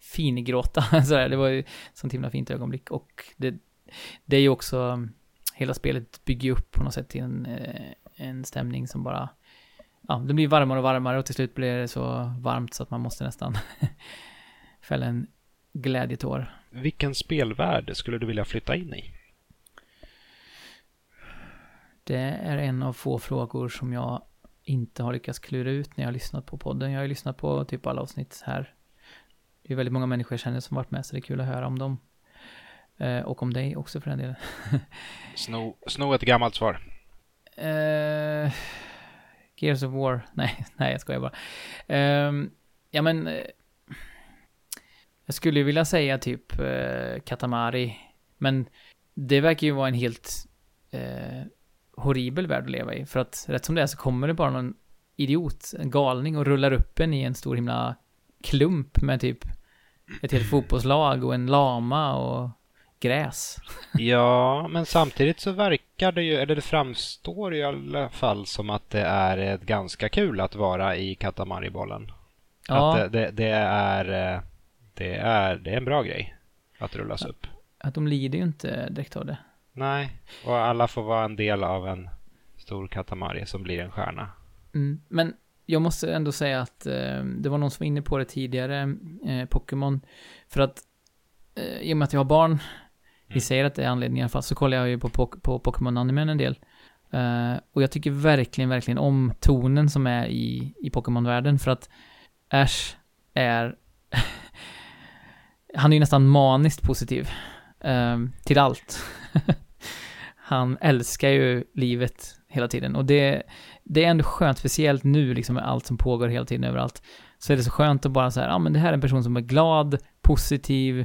fingråta. [laughs] sådär, det var ju sånt himla fint ögonblick. Och det, det är ju också, hela spelet bygger upp på något sätt till en, eh, en stämning som bara, ja, det blir varmare och varmare och till slut blir det så varmt så att man måste nästan [laughs] fälla en glädjetår. Vilken spelvärld skulle du vilja flytta in i? Det är en av få frågor som jag inte har lyckats klura ut när jag har lyssnat på podden. Jag har ju lyssnat på typ alla avsnitt här. Det är väldigt många människor jag känner som varit med, så det är kul att höra om dem. Eh, och om dig också för den delen. [laughs] Sno, sno ett gammalt svar. Eh, Gears of War. [laughs] Nej, nej jag skojar bara. Um, ja men... Eh, jag skulle ju vilja säga typ uh, Katamari. Men det verkar ju vara en helt uh, horribel värld att leva i. För att rätt som det är så kommer det bara någon idiot, en galning och rullar upp en i en stor himla klump med typ ett helt fotbollslag och en lama och gräs. Ja, men samtidigt så verkar det ju, eller det framstår i alla fall som att det är ett ganska kul att vara i Katamari-bollen. Ja. Att det, det, det, är, eh, det, är, det är en bra grej att rullas upp. Att de lider ju inte direkt av det. Nej, och alla får vara en del av en stor Katamari som blir en stjärna. Mm. Men jag måste ändå säga att eh, det var någon som var inne på det tidigare, eh, Pokémon. För att eh, i och med att jag har barn, vi Mm. säger att det är anledningen i alla fall, så kollar jag ju på, Pok- på Pokémon-animen en del. Eh, och jag tycker verkligen, verkligen om tonen som är i, i Pokémon-världen. För att Ash är... [laughs] han är ju nästan maniskt positiv. eh, till allt. [laughs] han älskar ju livet hela tiden. Och det, det är ändå skönt, speciellt nu liksom med allt som pågår hela tiden överallt. Så är det så skönt att bara så här, ja men det här är en person som är glad, positiv.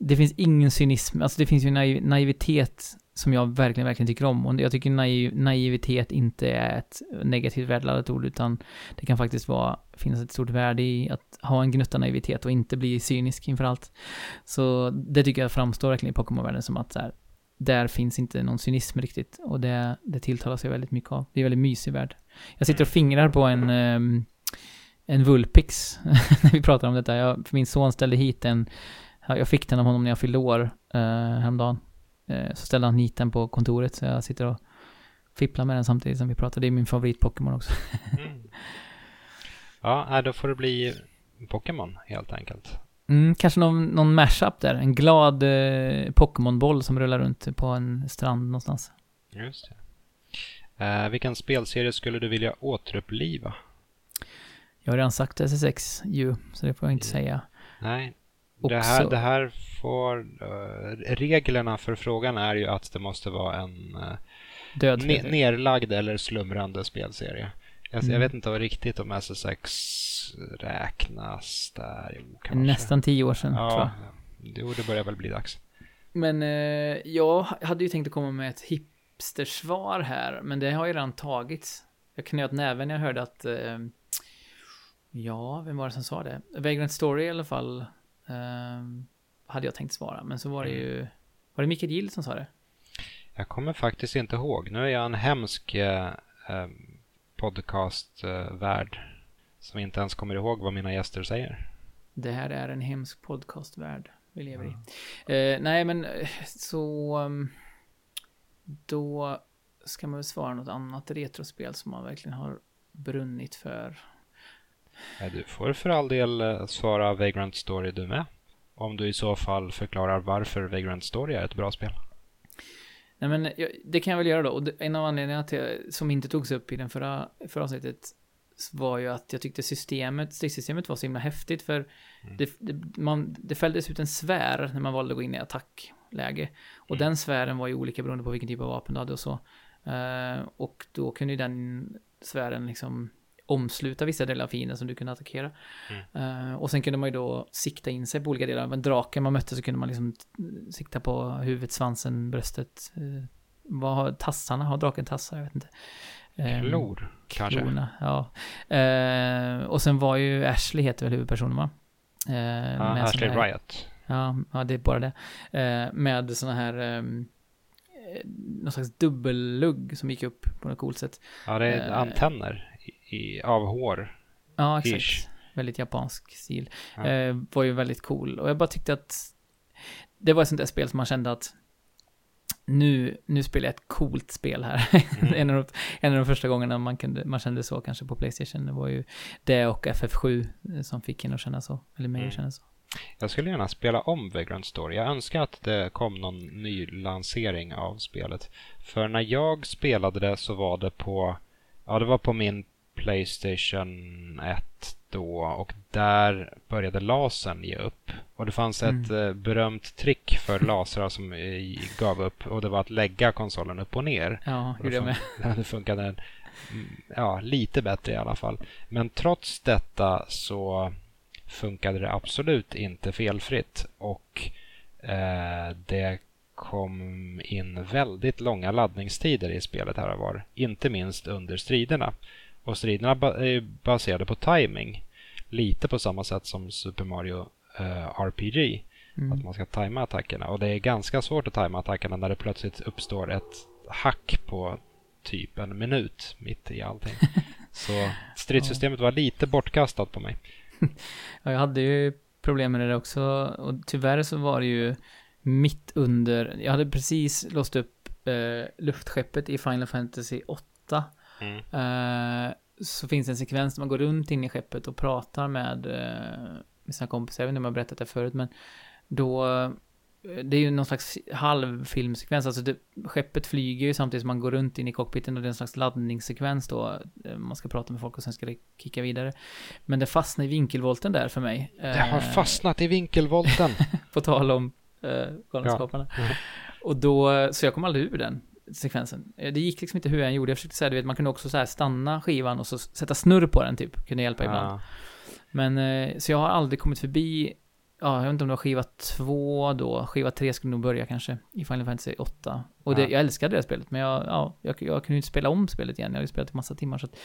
Det finns ingen cynism, alltså det finns ju naiv, naivitet som jag verkligen, verkligen tycker om. Och jag tycker naiv, naivitet inte är ett negativt värdeladdat ord, utan det kan faktiskt vara, finnas ett stort värde i att ha en gnutta naivitet och inte bli cynisk inför allt. Så det tycker jag framstår verkligen i Pokémon-världen som att så här, där finns inte någon cynism riktigt. Och det, det tilltalas jag väldigt mycket av. Det är en väldigt mysig värld. Jag sitter och fingrar på en, ehm, en Vulpix [laughs] när vi pratar om detta. Jag, för min son ställde hit en, jag fick den av honom när jag fyllde år uh, häromdagen. Eh, så ställde han hit den på kontoret så jag sitter och fipplar med den samtidigt som vi pratar. Det är min favorit-Pokémon också. Mm. Ja, då får det bli Pokémon helt enkelt. Mm, kanske någon, någon mashup där. En glad eh, Pokémon-boll som rullar runt på en strand någonstans. Just det. Eh, vilken spelserie skulle du vilja återuppliva? Jag har redan sagt SSX ju, så det får jag inte Mm. säga. Nej. Också- Det här, det här får... eh, reglerna för frågan är ju att det måste vara en uh, Död ne- nerlagd eller slumrande spelserie. Jag, Mm. jag vet inte riktigt om SSX räknas där. Jo. Nästan tio år sedan, tror jag. Ja, jo, det börjar väl bli dags. Men eh, jag hade ju tänkt att komma med ett hipstersvar här, men det har ju redan tagits. Jag knöt näven när jag hörde att, eh, ja, vem var det som sa det? Vagrant Story i alla fall, eh, hade jag tänkt svara, men så var det ju, var det Mikael Gill som sa det? Jag kommer faktiskt inte ihåg. Nu är jag en hemsk eh, eh, podcastvärd som inte ens kommer ihåg vad mina gäster säger. Det här är en hemsk podcastvärld vi lever i. Eh, nej, men eh, så... um, Då ska man väl svara något annat retrospel som man verkligen har brunnit för. Du får för all del eh, svara Vagrant Story du med. Om du i så fall förklarar varför Vagrant Story är ett bra spel. Nej, men det kan jag väl göra då. Och en av anledningarna till, som inte togs upp i den förra, förra avsnittet var ju att jag tyckte systemet, stridssystemet var så himla häftigt för det, det, man, det fälldes ut en sfär när man valde att gå in i attackläge. Och den sfären var ju olika beroende på vilken typ av vapen du hade och så. Eh, och då kunde ju den sfären liksom omsluta vissa delar av fienden som du kunde attackera. Eh, och sen kunde man ju då sikta in sig på olika delar. Men draken man mötte så kunde man liksom sikta på huvudet, svansen, bröstet. Uh, vad har tassarna? Har draken tassar? Jag vet inte. Ehm, Klor, kanske. Klorna, ja. Eh, och sen var ju Ashley heter väl huvudpersonen va? Eh, Ja, Ashley här- Riot. Ja, ja, det är bara det. Med såna här, eh, någon slags dubbellugg som gick upp på något coolt sätt. Ja, det är antenner i, av hår. Ja, exakt. Ish. Väldigt japansk stil. Ja. Eh, var ju väldigt cool. Och jag bara tyckte att det var ett sånt där spel som man kände att nu, nu spelar jag ett coolt spel här. Mm. [laughs] en, av de, en av de första gångerna man, kunde, man kände så kanske på Playstation. Det var ju det och FF7 eh, som fick en att känna så. Eller mig Mm. att känna så. Jag skulle gärna spela om Vagrant Story. Jag önskar att det kom någon ny lansering av spelet. För när jag spelade det så var det på, ja det var på min Playstation 1 då och där började lasern ge upp. Och det fanns ett eh, berömt trick för lasrar som eh, gav upp och det var att lägga konsolen upp och ner. Ja, Och det med. fun- [laughs] Det funkade mm, ja, lite bättre i alla fall. Men trots detta så funkade det absolut inte felfritt och eh, det kom in väldigt långa laddningstider i spelet här och var. Inte minst under striderna. Och striderna är baserade på timing. Lite på samma sätt som Super Mario eh, RPG. Att Mm. man ska tajma attackerna. Och det är ganska svårt att tajma attackerna när det plötsligt uppstår ett hack på typ en minut mitt i allting. [laughs] Så stridssystemet var lite bortkastat på mig. [laughs] Ja, jag hade ju problem med det också. Och tyvärr så var det ju mitt under. Jag hade precis låst upp eh, luftskeppet i Final Fantasy 8. Mm. Eh, så finns det en sekvens där man går runt in i skeppet och pratar med, eh, med sina kompisar. Jag vet inte om jag har berättat det förut, men då... eh, Det är ju någon slags halvfilmsekvens, alltså det, skeppet flyger ju samtidigt som man går runt in i cockpiten och det är en slags laddningssekvens då. Man ska prata med folk och sen ska det kicka vidare. Men det fastnar i vinkelvolten där för mig. Det har fastnat i vinkelvolten. [laughs] På tal om eh, Galenskaparna. Ja. Mm. Och då, så jag kom aldrig ur den sekvensen. Eh, Det gick liksom inte hur jag än gjorde. Jag försökte säga, du vet, man kunde också så här stanna skivan och så sätta snurr på den typ. Kunde hjälpa ibland. Ja. Men, eh, så jag har aldrig kommit förbi, ja, jag vet inte om det var skiva två då. Skiva tre skulle nog börja kanske i Final Fantasy 8. Och det, Ja. jag älskade det spelet, men jag, ja, jag, jag kunde ju inte spela om spelet igen. Jag hade ju spelat i massa timmar. Så att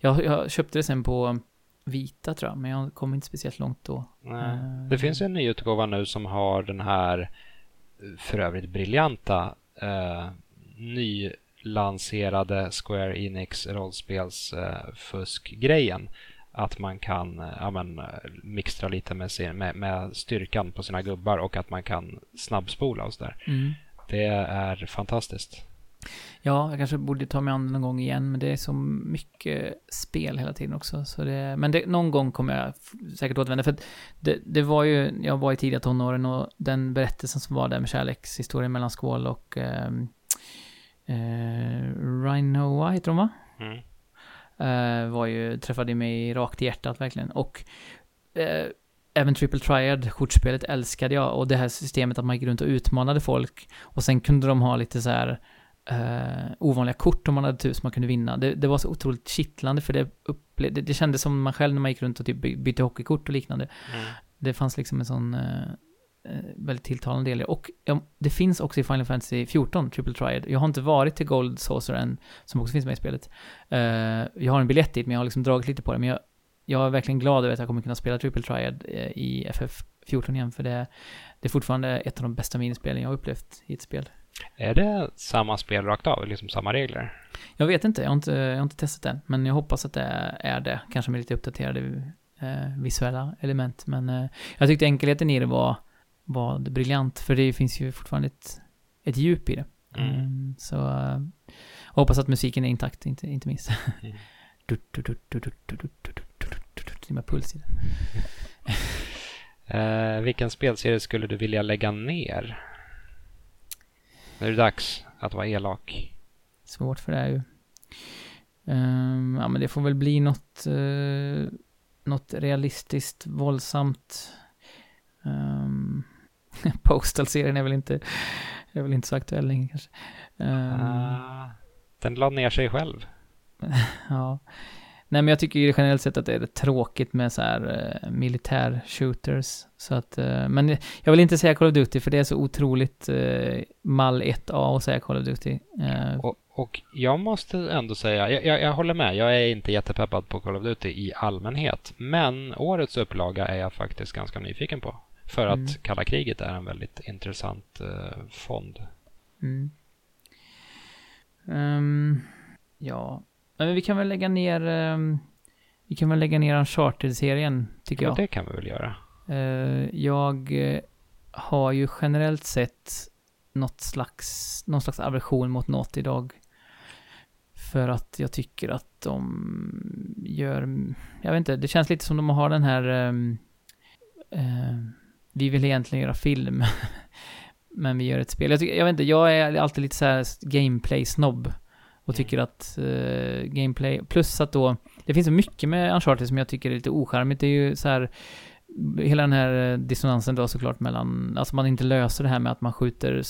jag, jag köpte det sen på Vita tror jag, men jag kom inte speciellt långt då. Nej. Eh, Det finns en ny utgåva nu som har den här för övrigt briljanta eh, nylanserade Square Enix rollspelsfuskgrejen. Att man kan ja, men, mixtra lite med, sin, med, med styrkan på sina gubbar och att man kan snabbspola och sådär. Mm. Det är fantastiskt. Ja, jag kanske borde ta mig an någon gång igen, men det är så mycket spel hela tiden också. Så det, men det, någon gång kommer jag säkert återvända. För det, det var ju, jag var i tidiga tonåren och den berättelsen som var där med kärlekshistorien mellan Skål och ehm, eh, Rhino, vad heter de va? Mm. eh, var ju, träffade mig rakt i hjärtat verkligen. Och eh, även Triple Triad, kortspelet, älskade jag. Och det här systemet att man gick runt och utmanade folk. Och sen kunde de ha lite så här eh, ovanliga kort om man hade tur som man kunde vinna. Det, det var så otroligt kittlande för det, upple- det, det kändes som man själv när man gick runt och typ by- bytte hockeykort och liknande. Mm. Det fanns liksom en sån eh, väldigt tilltalande del det. Och det finns också i Final Fantasy 14, Triple Triad. Jag har inte varit till Gold Saucer än, som också finns med i spelet. Eh, jag har en biljett dit, men jag har liksom dragit lite på det. Men jag, jag är verkligen glad över att jag kommer kunna spela Triple Triad eh, i FF14 igen, för det, det är fortfarande ett av de bästa minispelen jag har upplevt i ett spel. Är det samma spel rakt av? Liksom samma regler? Jag vet inte, jag har inte, jag har inte testat den, men jag hoppas att det är det. Kanske med lite uppdaterade eh, visuella element. Men eh, jag tyckte enkelheten i det var, vad briljant, för det finns ju fortfarande ett, ett djup i det. Mm. Mm, så jag hoppas att musiken är intakt, inte, inte minst. Det är med puls i den. Eh, vilken spelserie skulle du vilja lägga ner? Nu är det dags att vara elak. Svårt för det är ju. Um, ja, men det får väl bli något, uh, något realistiskt, våldsamt. Um, [laughs] Postal-serien är väl inte, är väl inte så aktuell längre kanske. Ah, den la ner sig själv. [laughs] Ja. Nej men jag tycker ju generellt sett att det är tråkigt med så här uh, militär-shooters. Så att, uh, men jag vill inte säga Call of Duty för det är så otroligt uh, mall 1A att säga Call of Duty. Uh, Och, och jag måste ändå säga, jag, jag, jag håller med. Jag är inte jättepeppad på Call of Duty i allmänhet. Men årets upplaga är jag faktiskt ganska nyfiken på. För att Mm. kalla kriget är en väldigt intressant eh, fond. Mm. Ehm, ja, men vi kan väl lägga ner... ehm, vi kan väl lägga ner Uncharted-serien, tycker Men jag. det kan vi väl göra. Eh, jag eh, har ju generellt sett något slags, någon slags aversion mot Naughty Dog. För att jag tycker att de gör, jag vet inte, det känns lite som de har den här, ehm, eh, vi vill egentligen göra film, [laughs] men vi gör ett spel. Jag, tycker, jag vet inte, jag är alltid lite så här gameplay-snobb. Och tycker att eh, gameplay, plus att då, det finns så mycket med Uncharted som jag tycker är lite ocharmigt. Det är ju så här, hela den här eh, dissonansen då såklart mellan, alltså man inte löser det här med att man skjuter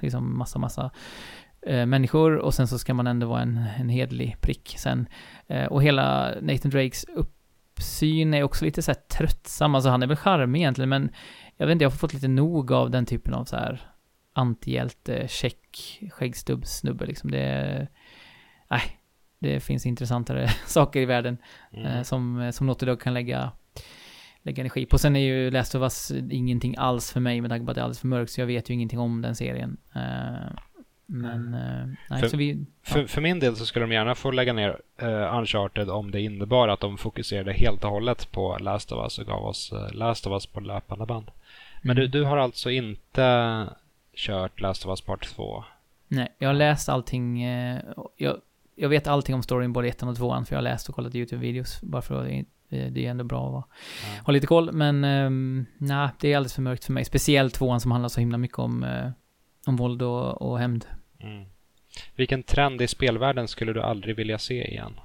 liksom massa, massa eh, människor och sen så ska man ändå vara en, en hedlig prick sen. Eh, och hela Nathan Drakes uppsyn är också lite så här tröttsam, alltså han är väl charmig egentligen men jag vet inte, jag har fått lite nog av den typen av så här antihjälte, check, skäggstubbs-snubbe liksom. Det nej, det finns intressantare [laughs] saker i världen Mm. eh, som, som Naughty Dog kan lägga, lägga energi på. Sen är ju Last of Us ingenting alls för mig med tanke på att det är alldeles för mörkt, så jag vet ju ingenting om den serien. Eh, men, eh, nej, För- så vi... För, för min del så skulle de gärna få lägga ner uh, Uncharted om det innebar att de fokuserade helt och hållet på Last of Us och gav oss eh, Last of Us på löpande band. Men Mm. du, du har alltså inte kört Last of Us Part 2? Nej, jag har läst allting, eh, jag, jag vet allting om storyn både ettan och tvåan, för jag har läst och kollat YouTube-videos, bara för att det, det är ändå bra att vara- Ja. ha lite koll, men um, nej, det är alldeles för mörkt för mig. Speciellt tvåan som handlar så himla mycket om, eh, om våld och, och hämnd. Mm. Vilken trend i spelvärlden skulle du aldrig vilja se igen?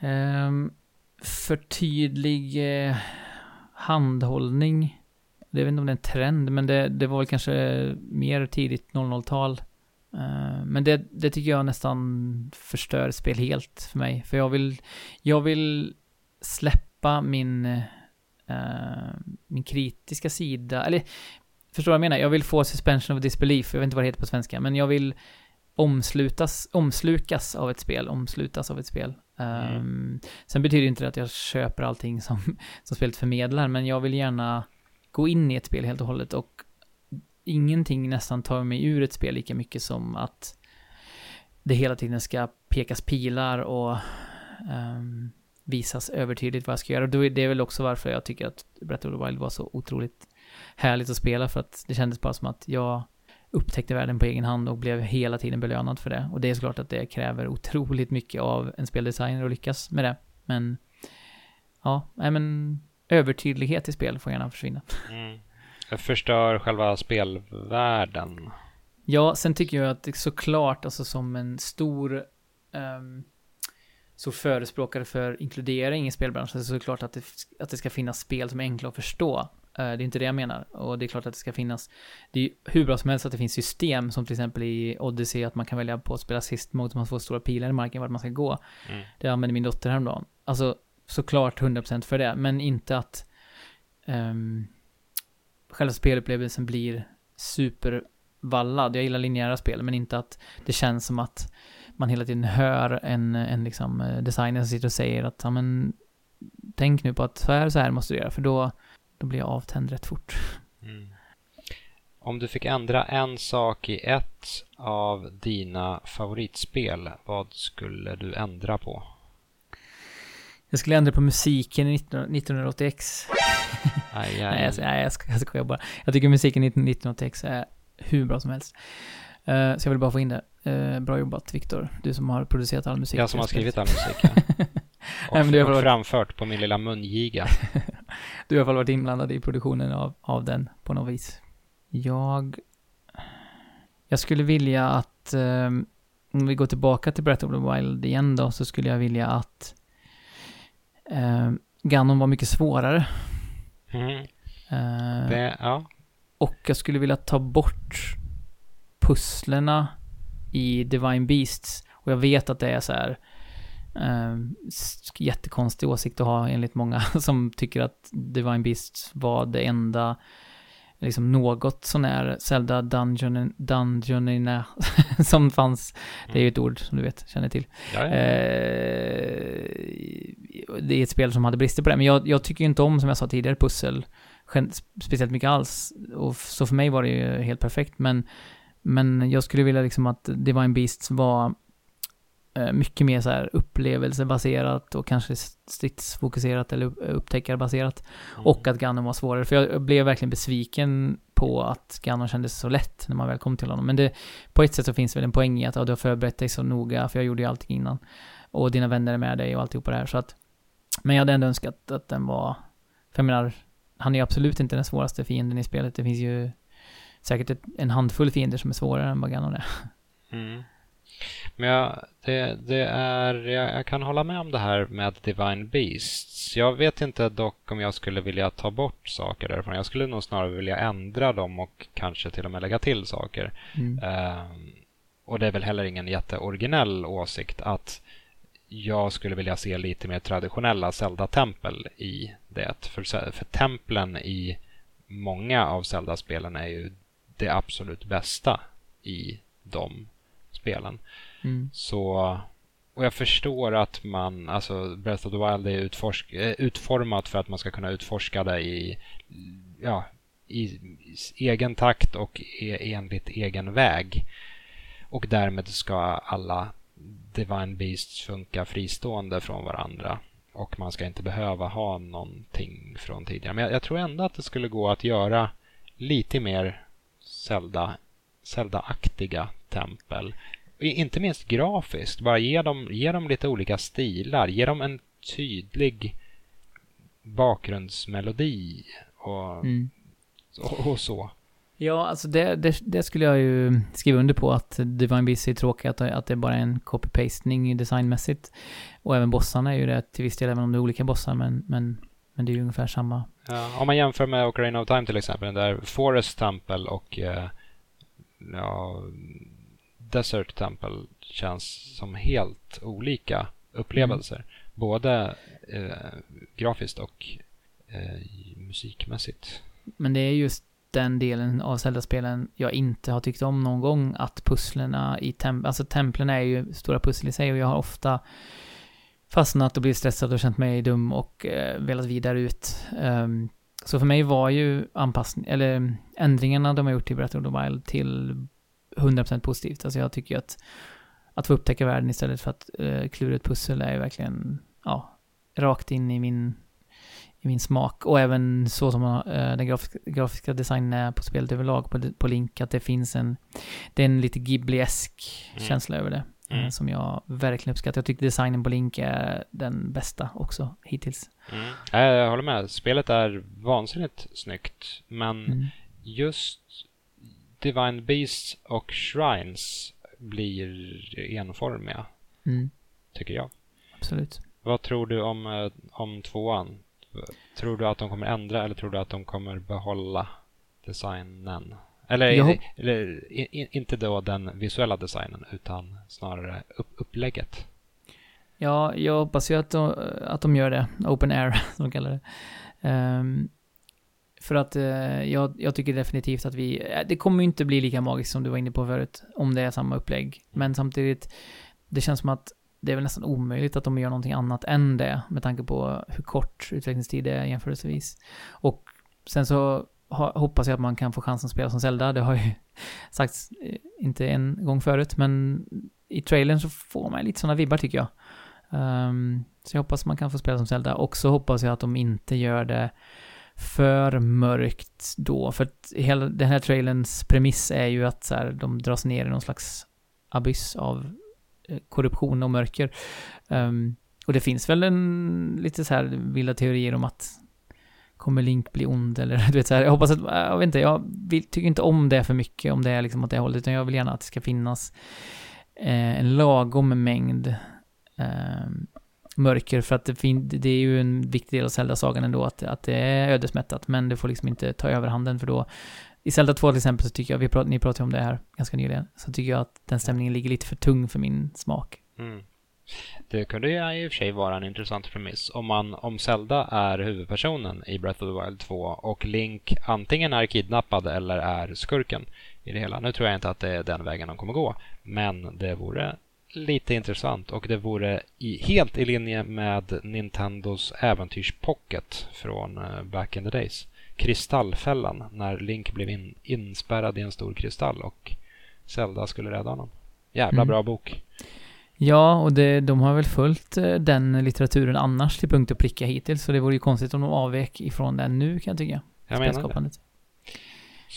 Um, för tydlig eh, handhållning. Det vet inte om det är en trend, men det, det var väl kanske mer tidigt 00-tal. Eh, men det, det tycker jag nästan förstör spel helt för mig. För jag vill, jag vill släppa min, eh, min kritiska sida. Eller, förstår du vad jag menar? Jag vill få suspension of disbelief. Jag vet inte vad det heter på svenska. Men jag vill omslutas, omslukas av ett spel. Omslutas av ett spel. Mm. Um, sen betyder inte det att jag köper allting som, [laughs] som spelet förmedlar, men jag vill gärna gå in i ett spel helt och hållet och ingenting nästan tar mig ur ett spel lika mycket som att det hela tiden ska pekas pilar och ehm, visas övertydligt vad jag ska göra. Och då är det väl också varför jag tycker att Breath of the Wild var så otroligt härligt att spela, för att det kändes bara som att jag upptäckte världen på egen hand och blev hela tiden belönad för det. Och det är såklart att det kräver otroligt mycket av en speldesigner att lyckas med det. Men, ja, nej men övertydlighet i spel får gärna försvinna. Mm. Jag förstör själva spelvärlden. Ja, sen tycker jag att det såklart, alltså som en stor um, så förespråkare för inkludering i spelbranschen så är det klart att det, att det ska finnas spel som är enkla att förstå. Uh, det är inte det jag menar. Och det är klart att det ska finnas, det är hur bra som helst att det finns system som till exempel i Odyssey att man kan välja på att spela sist mot man får stora pilar i marken vart man ska gå. Mm. Det använde min dotter häromdagen. Alltså såklart 100% för det, men inte att um, själva spelupplevelsen blir supervallad. Jag gillar linjära spel, men inte att det känns som att man hela tiden hör en, en liksom eh, designer som sitter och säger att ja, men, tänk nu på att så här så här måste du göra, för då, då blir jag avtänd rätt fort. Mm. Om du fick ändra en sak i ett av dina favoritspel, vad skulle du ändra på? Jag skulle ändra på musiken i 1980X. Aj, aj. nej, jag, nej, jag, skojar bara. Jag tycker musiken i 1980X är hur bra som helst. Uh, så jag vill bara få in det. Uh, bra jobbat Viktor, du som har producerat all musik. Jag som har skrivit all musik, ja. och, [laughs] Nej, men har och framfört på min lilla mungiga. [laughs] du har i alla fall varit inblandad i produktionen av, av den på något vis. Jag... Jag skulle vilja att... Um, om vi går tillbaka till Breath of the Wild igen då, så skulle jag vilja att... Um, Ganon var mycket svårare. Mm. Uh, det, ja. Och jag skulle vilja ta bort pusslerna i Divine Beasts. Och jag vet att det är så här eh, jättekonstig åsikt att ha enligt många [laughs] som tycker att Divine Beasts var det enda liksom något sånär Zelda Dungeon, Dungeonerna [laughs] som fanns. Det är ju ett ord som du vet, känner till. Ja, ja. Eh, det är ett spel som hade brister på det, men jag, jag tycker inte om, som jag sa tidigare, pussel speciellt mycket alls. Och så för mig var det ju helt perfekt, men men jag skulle vilja liksom att Divine Beasts var eh, mycket mer så här upplevelsebaserat och kanske stridsfokuserat eller upptäckarbaserat. Mm. Och att Ganon var svårare. För jag blev verkligen besviken på att Ganon kändes så lätt när man väl kom till honom. Men det, på ett sätt så finns väl en poäng i att ja, du har förberett dig så noga, för jag gjorde ju allting innan. Och dina vänner är med dig och alltihopa det här. Så att, men jag hade ändå önskat att den var, för jag menar, han är ju absolut inte den svåraste fienden i spelet. Det finns ju säkert ett, en handfull fiender som är svårare än vad Ganon är. Mm. Men jag, det, det är, jag, jag, kan hålla med om det här med Divine Beasts. Jag vet inte dock om jag skulle vilja ta bort saker därifrån. Jag skulle nog snarare vilja ändra dem och kanske till och med lägga till saker. Mm. Um, och det är väl heller ingen jätteoriginell åsikt att jag skulle vilja se lite mer traditionella Zelda-tempel i det. För, för templen i många av Zelda-spelen är ju det absolut bästa i de spelen. Mm. Så, och jag förstår att man, alltså Breath of the Wild är utforsk, eh, utformat för att man ska kunna utforska det i, ja, i egen takt och e, enligt egen väg. Och därmed ska alla Divine Beasts funka fristående från varandra. Och man ska inte behöva ha någonting från tidigare. Men jag, jag tror ändå att det skulle gå att göra lite mer Zelda, Zelda-aktiga tempel. Inte minst grafiskt, bara ge dem, ge dem lite olika stilar, ge dem en tydlig bakgrundsmelodi och, mm. och, och så. Ja, alltså det, det, det, skulle jag ju skriva under på att Divine Beast är tråkigt, att, att det är bara en copy-pastning designmässigt. Och även bossarna är ju det till viss del, även om det är olika bossar, men, men, men det är ju ungefär samma Ja, om man jämför med Ocarina of Time till exempel, den där Forest Temple och eh, ja, Desert Temple känns som helt olika upplevelser. Mm. Både eh, grafiskt och eh, musikmässigt. Men det är just den delen av Zelda-spelen jag inte har tyckt om någon gång, att pusslerna i templen, alltså templen är ju stora pussel i sig och jag har ofta fastnat och blivit stressad och känt mig dum och eh, velat vidare ut. Um, så för mig var ju anpassning, eller ändringarna de har gjort i Breath of the Wild till 100% positivt. Alltså jag tycker ju att att få upptäcka världen istället för att uh, klura ett pussel är ju verkligen, ja, rakt in i min, i min smak. Och även så som uh, den grafiska, grafiska designen är på spelet överlag, på, på Link, att det finns en, det är en lite Ghibli-esk mm. känsla över det. Mm. Eh, som jag verkligen uppskattar. Jag tycker designen på Link är den bästa också hittills. Mm. Jag håller med. Spelet är vansinnigt snyggt. Men mm. just Divine Beasts och Shrines blir enformiga. Mm, tycker jag. absolut. Vad tror du om, eh, om tvåan? Tror du att de kommer ändra eller tror du att de kommer behålla designen? Eller, hopp- eller inte då den visuella designen utan snarare upp, upplägget. Ja, jag hoppas ju att de, att de gör det. Open air, [laughs] som de kallar det. Ehm, för att eh, jag, jag tycker definitivt att vi... Eh, det kommer ju inte bli lika magiskt som du var inne på förut, om det är samma upplägg. Men samtidigt, det känns som att det är väl nästan omöjligt att de gör någonting annat än det, med tanke på hur kort utvecklingstid det är jämförelsevis. Och sen så hoppas jag att man kan få chansen att spela som Zelda. Det har ju [laughs] sagts, eh, inte en gång förut, men i trailern så får man lite sådana vibbar tycker jag. Um, så jag hoppas man kan få spela som Zelda. Och så hoppas jag att de inte gör det för mörkt då. För att hela den här trailerns premiss är ju att så här, de dras ner i någon slags abyss av eh, korruption och mörker. Um, och det finns väl en lite så här vilda teorier om att kommer Link bli ond eller [laughs] du vet så här, jag hoppas att, äh, jag vet inte, jag vill, tycker inte om det för mycket om det är liksom åt det hållet, utan jag vill gärna att det ska finnas eh, en lagom mängd eh, mörker för att det, fin- det är ju en viktig del av Zelda-sagan ändå att, att det är ödesmättat men det får liksom inte ta överhanden för då i Zelda 2 till exempel så tycker jag, vi prat, ni pratade om det här ganska nyligen, så tycker jag att den stämningen ligger lite för tung för min smak. Mm. Det kunde ju i och för sig vara en intressant premiss. Om, man, om Zelda är huvudpersonen i Breath of the Wild 2 och Link antingen är kidnappad eller är skurken i det hela. Nu tror jag inte att det är den vägen de kommer gå, men det vore lite intressant och det vore i, helt i linje med Nintendos äventyrspocket från eh, back in the days. Kristallfällan, när Link blev in, inspärrad i en stor kristall och Zelda skulle rädda honom. Jävla Mm. bra bok. Ja, och det, de har väl följt eh, den litteraturen annars till punkt och pricka hittills, så det vore ju konstigt om de avvek ifrån den nu kan jag tycka. Jag menar det.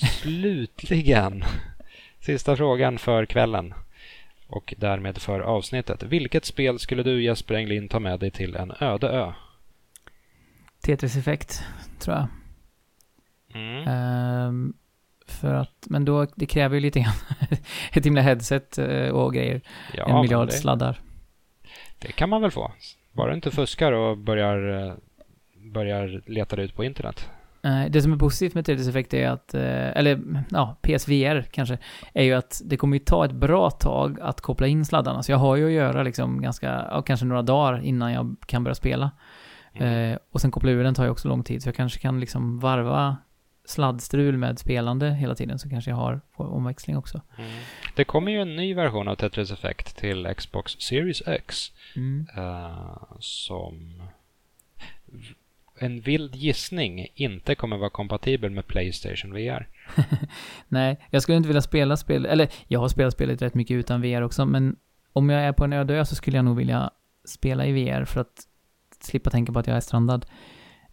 Slutligen, [laughs] sista frågan för kvällen och därmed för avsnittet. Vilket spel skulle du Jesper Englin ta med dig till en öde ö? Tetris Effect, tror jag. Mm. Ehm, för att, men då, det kräver ju lite grann [laughs] ett himla headset eh, och grejer. Ja, en miljard det, sladdar. det kan man väl få. Bara du inte fuskar och börjar, eh, börjar leta ut på internet. Eh, Det som är positivt med Tetris Effect är att, eh, eller ja, PSVR kanske, är ju att det kommer ju ta ett bra tag att koppla in sladdarna. Så jag har ju att göra liksom ganska, ja, kanske några dagar innan jag kan börja spela. Mm. Eh, och sen koppla ur den tar ju också lång tid, så jag kanske kan liksom varva sladdstrul med spelande hela tiden, så kanske jag har omväxling också. Mm. Det kommer ju en ny version av Tetris Effect till Xbox Series X Mm. eh, som en vild gissning inte kommer vara kompatibel med Playstation VR. [laughs] Nej, jag skulle inte vilja spela spel, eller jag har spelat spelet rätt mycket utan VR också, men om jag är på en öde ö så skulle jag nog vilja spela i VR för att slippa tänka på att jag är strandad.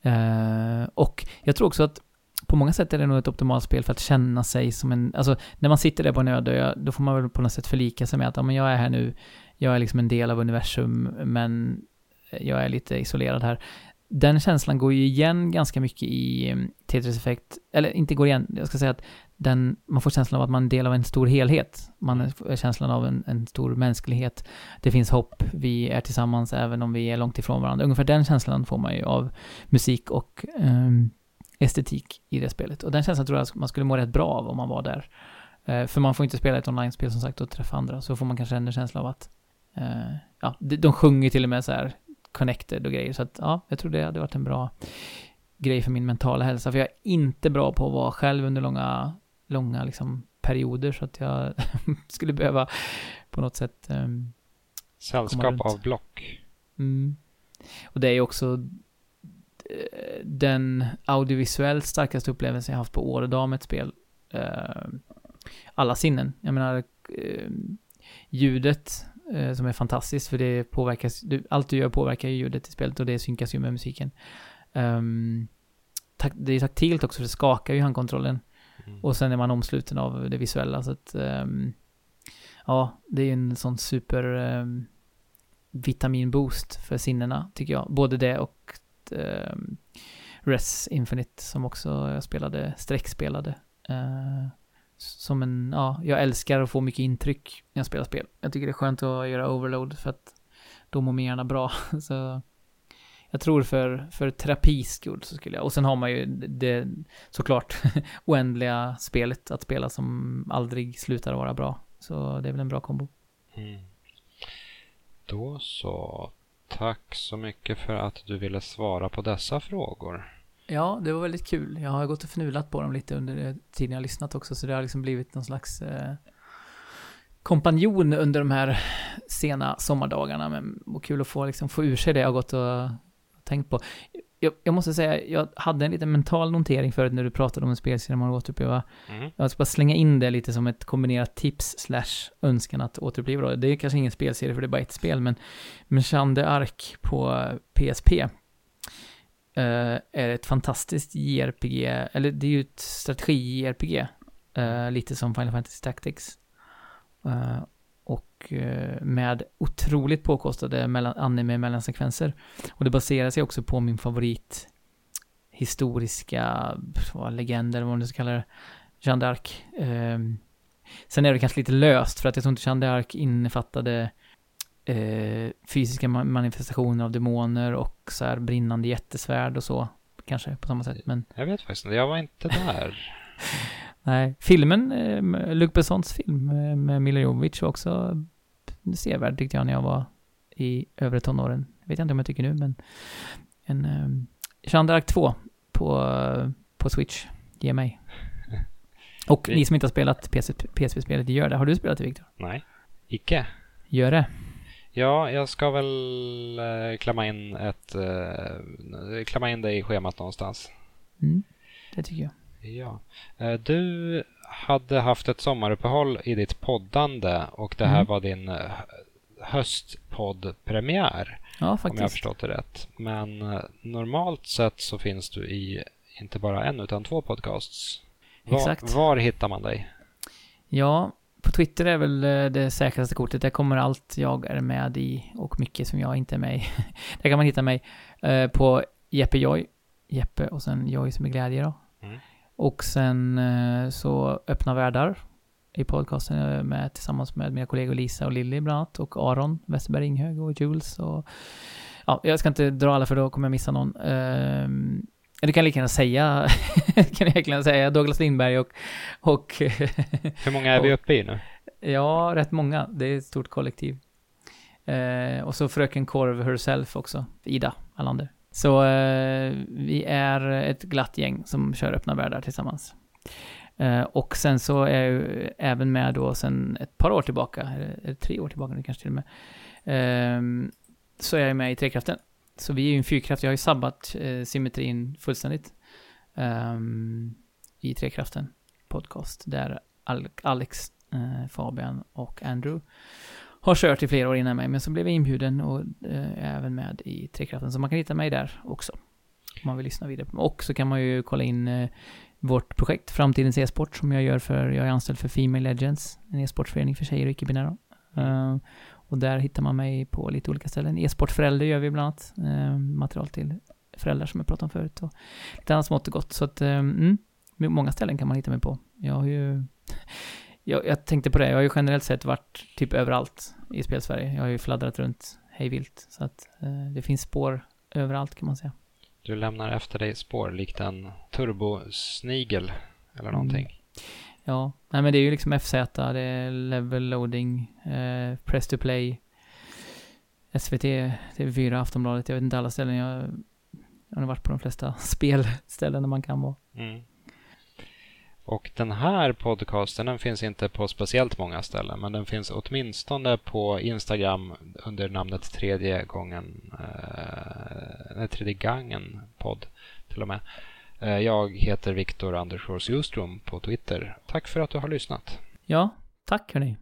Uh, och jag tror också att på många sätt är det nog ett optimalt spel för att känna sig som en, alltså när man sitter där på en öde ö, då får man väl på något sätt förlika sig med att ja, men jag är här nu, jag är liksom en del av universum, men jag är lite isolerad här. Den känslan går ju igen ganska mycket i mm, Tetris Effect, eller inte går igen, jag ska säga att den, man får känslan av att man är en del av en stor helhet. Man får känslan av en, en stor mänsklighet. Det finns hopp, vi är tillsammans även om vi är långt ifrån varandra. Ungefär den känslan får man ju av musik och ehm, estetik i det spelet. Och den känslan tror jag att man skulle må rätt bra av om man var där. Eh, för man får inte spela ett online-spel som sagt och träffa andra. Så får man kanske en känsla av att, eh, ja, de sjunger till och med så här connected och grejer. Så att ja, jag tror det hade varit en bra grej för min mentala hälsa. För jag är inte bra på att vara själv under långa, långa liksom perioder. Så att jag [laughs] skulle behöva på något sätt Komma Sällskap av block. Mm. Och det är ju också eh, den audiovisuellt starkaste upplevelsen jag haft på år och dag med ett spel. Eh, alla sinnen. Jag menar, eh, ljudet eh, som är fantastiskt för det påverkas, du, allt du gör påverkar ju ljudet i spelet och det synkas ju med musiken. Um, tak, det är taktilt också, för det skakar ju handkontrollen. Mm. Och sen är man omsluten av det visuella så att ehm, ja, det är en sån super um, vitaminboost för sinnena tycker jag. Både det och um, Res Infinite som också jag spelade, streckspelade. Uh, som en, ja, jag älskar att få mycket intryck när jag spelar spel. Jag tycker det är skönt att göra overload för att då mår min hjärna bra. [laughs] Så jag tror för, för terapis skull så skulle jag, och sen har man ju det såklart [laughs] oändliga spelet att spela som aldrig slutar vara bra. Så det är väl en bra kombo. Mm. Då så. Tack så mycket för att du ville svara på dessa frågor. Ja, det var väldigt kul. Jag har gått och fnulat på dem lite under tiden jag lyssnat också, så det har liksom blivit någon slags eh, kompanjon under de här sena sommardagarna. Men och kul att få, liksom, få ur sig det jag har gått och tänkt på. Jag, jag, måste säga, jag hade en liten mental notering förut när du pratade om en spelserie man återuppleva. Mm. Jag ska bara slänga in det lite som ett kombinerat tips slash önskan att återuppleva. Det är kanske ingen spelserie för det är bara ett spel, men men Jeanne Ark på PSP är ett fantastiskt JRPG, eller det är ju ett strategi-JRPG. Eh, lite som Final Fantasy Tactics. Uh, och med otroligt påkostade mellan, anime mellansekvenser. Och det baserar sig också på min favorit historiska legender, vad man nu ska kalla det, Jeanne d'Arc. Ehm, sen är det kanske lite löst, för att jag tror inte Jeanne d'Arc innefattade eh, fysiska manifestationer av demoner och så här brinnande jättesvärd och så. Kanske på samma sätt, men... Jag vet faktiskt inte, jag var inte där. [laughs] Nej, filmen, eh, Luc Bessons film eh, med Mila Jovovich var också sevärd tyckte jag när jag var i övre tonåren. Vet jag inte om jag tycker nu, men en eh, Jeanne d'Arc 2 på, på Switch, ge mig. [laughs] Och ni som inte har spelat PSP-spelet, gör det. Har du spelat det, Viktor? Nej, icke. Gör det. Ja, jag ska väl eh, klämma in ett... Eh, klämma in det i schemat någonstans. Mm, det tycker jag. Ja. Eh, du hade haft ett sommaruppehåll i ditt poddande och det här mm. var din eh, höstpoddpremiär. Ja, faktiskt. Om jag har förstått det rätt. Men eh, normalt sett så finns du i inte bara en utan två podcasts. Var, Exakt. Var hittar man dig? Ja, på Twitter är väl eh, det säkraste kortet. Där kommer allt jag är med i och mycket som jag inte är med i. [laughs] Där kan man hitta mig eh, på Jeppe Joy. Jeppe och sen Joy som är glädje då. Mm. Och sen eh, så Öppna Världar i podcasten med, tillsammans med mina kollegor Lisa och Lilly bland annat och Aron Westerberg Inghög och Jules och ja, jag ska inte dra alla för då kommer jag missa någon. Du kan lika gärna säga, [laughs] kan jag egentligen säga Douglas Lindberg och... och [laughs] Hur många är vi uppe i nu? Ja, rätt många. Det är ett stort kollektiv. Eh, och så Fröken Korv herself också, Ida Allander. Så eh, vi är ett glatt gäng som kör öppna världar tillsammans. Eh, och sen så är jag ju även med då sen ett par år tillbaka, eller, eller tre år tillbaka nu kanske till och med, ehm, så är jag med i Trekraften. Så vi är ju en fyrkraft, jag har ju sabbat eh, symmetrin fullständigt. Um, I Trekraften podcast, där Alex, eh, Fabian och Andrew har kört i flera år innan mig, men så blev jag inbjuden och eh, även med i Trekraften, så man kan hitta mig där också. Om man vill lyssna vidare. Och så kan man ju kolla in eh, vårt projekt Framtidens e-sport som jag gör för, jag är anställd för Female Legends, en e-sportförening för tjejer och icke-binära. Uh, och där hittar man mig på lite olika ställen. E-sportförälder gör vi bland annat. Eh, material till föräldrar som jag pratade om förut. Och lite annat smått och gott. Så att, eh, mm, många ställen kan man hitta mig på. Jag har ju... [laughs] Jag, jag, tänkte på det, jag har ju generellt sett varit typ överallt i spelsverige. Jag har ju fladdrat runt hejvilt. Så att eh, det finns spår överallt kan man säga. Du lämnar efter dig spår likt en turbosnigel eller någonting. Mm. Ja, nej men det är ju liksom FZ, det är level loading, eh, press to play, SVT, TV4, Aftonbladet, jag vet inte alla ställen. Jag, jag har varit på de flesta [laughs] spelställen där man kan vara. Mm. Och den här podcasten den finns inte på speciellt många ställen men den finns åtminstone på Instagram under namnet tredje gången, eh, tredje gången podd till och med. Eh, jag heter Viktor Andersfors Ljungström på Twitter. Tack för att du har lyssnat. Ja, tack hörni.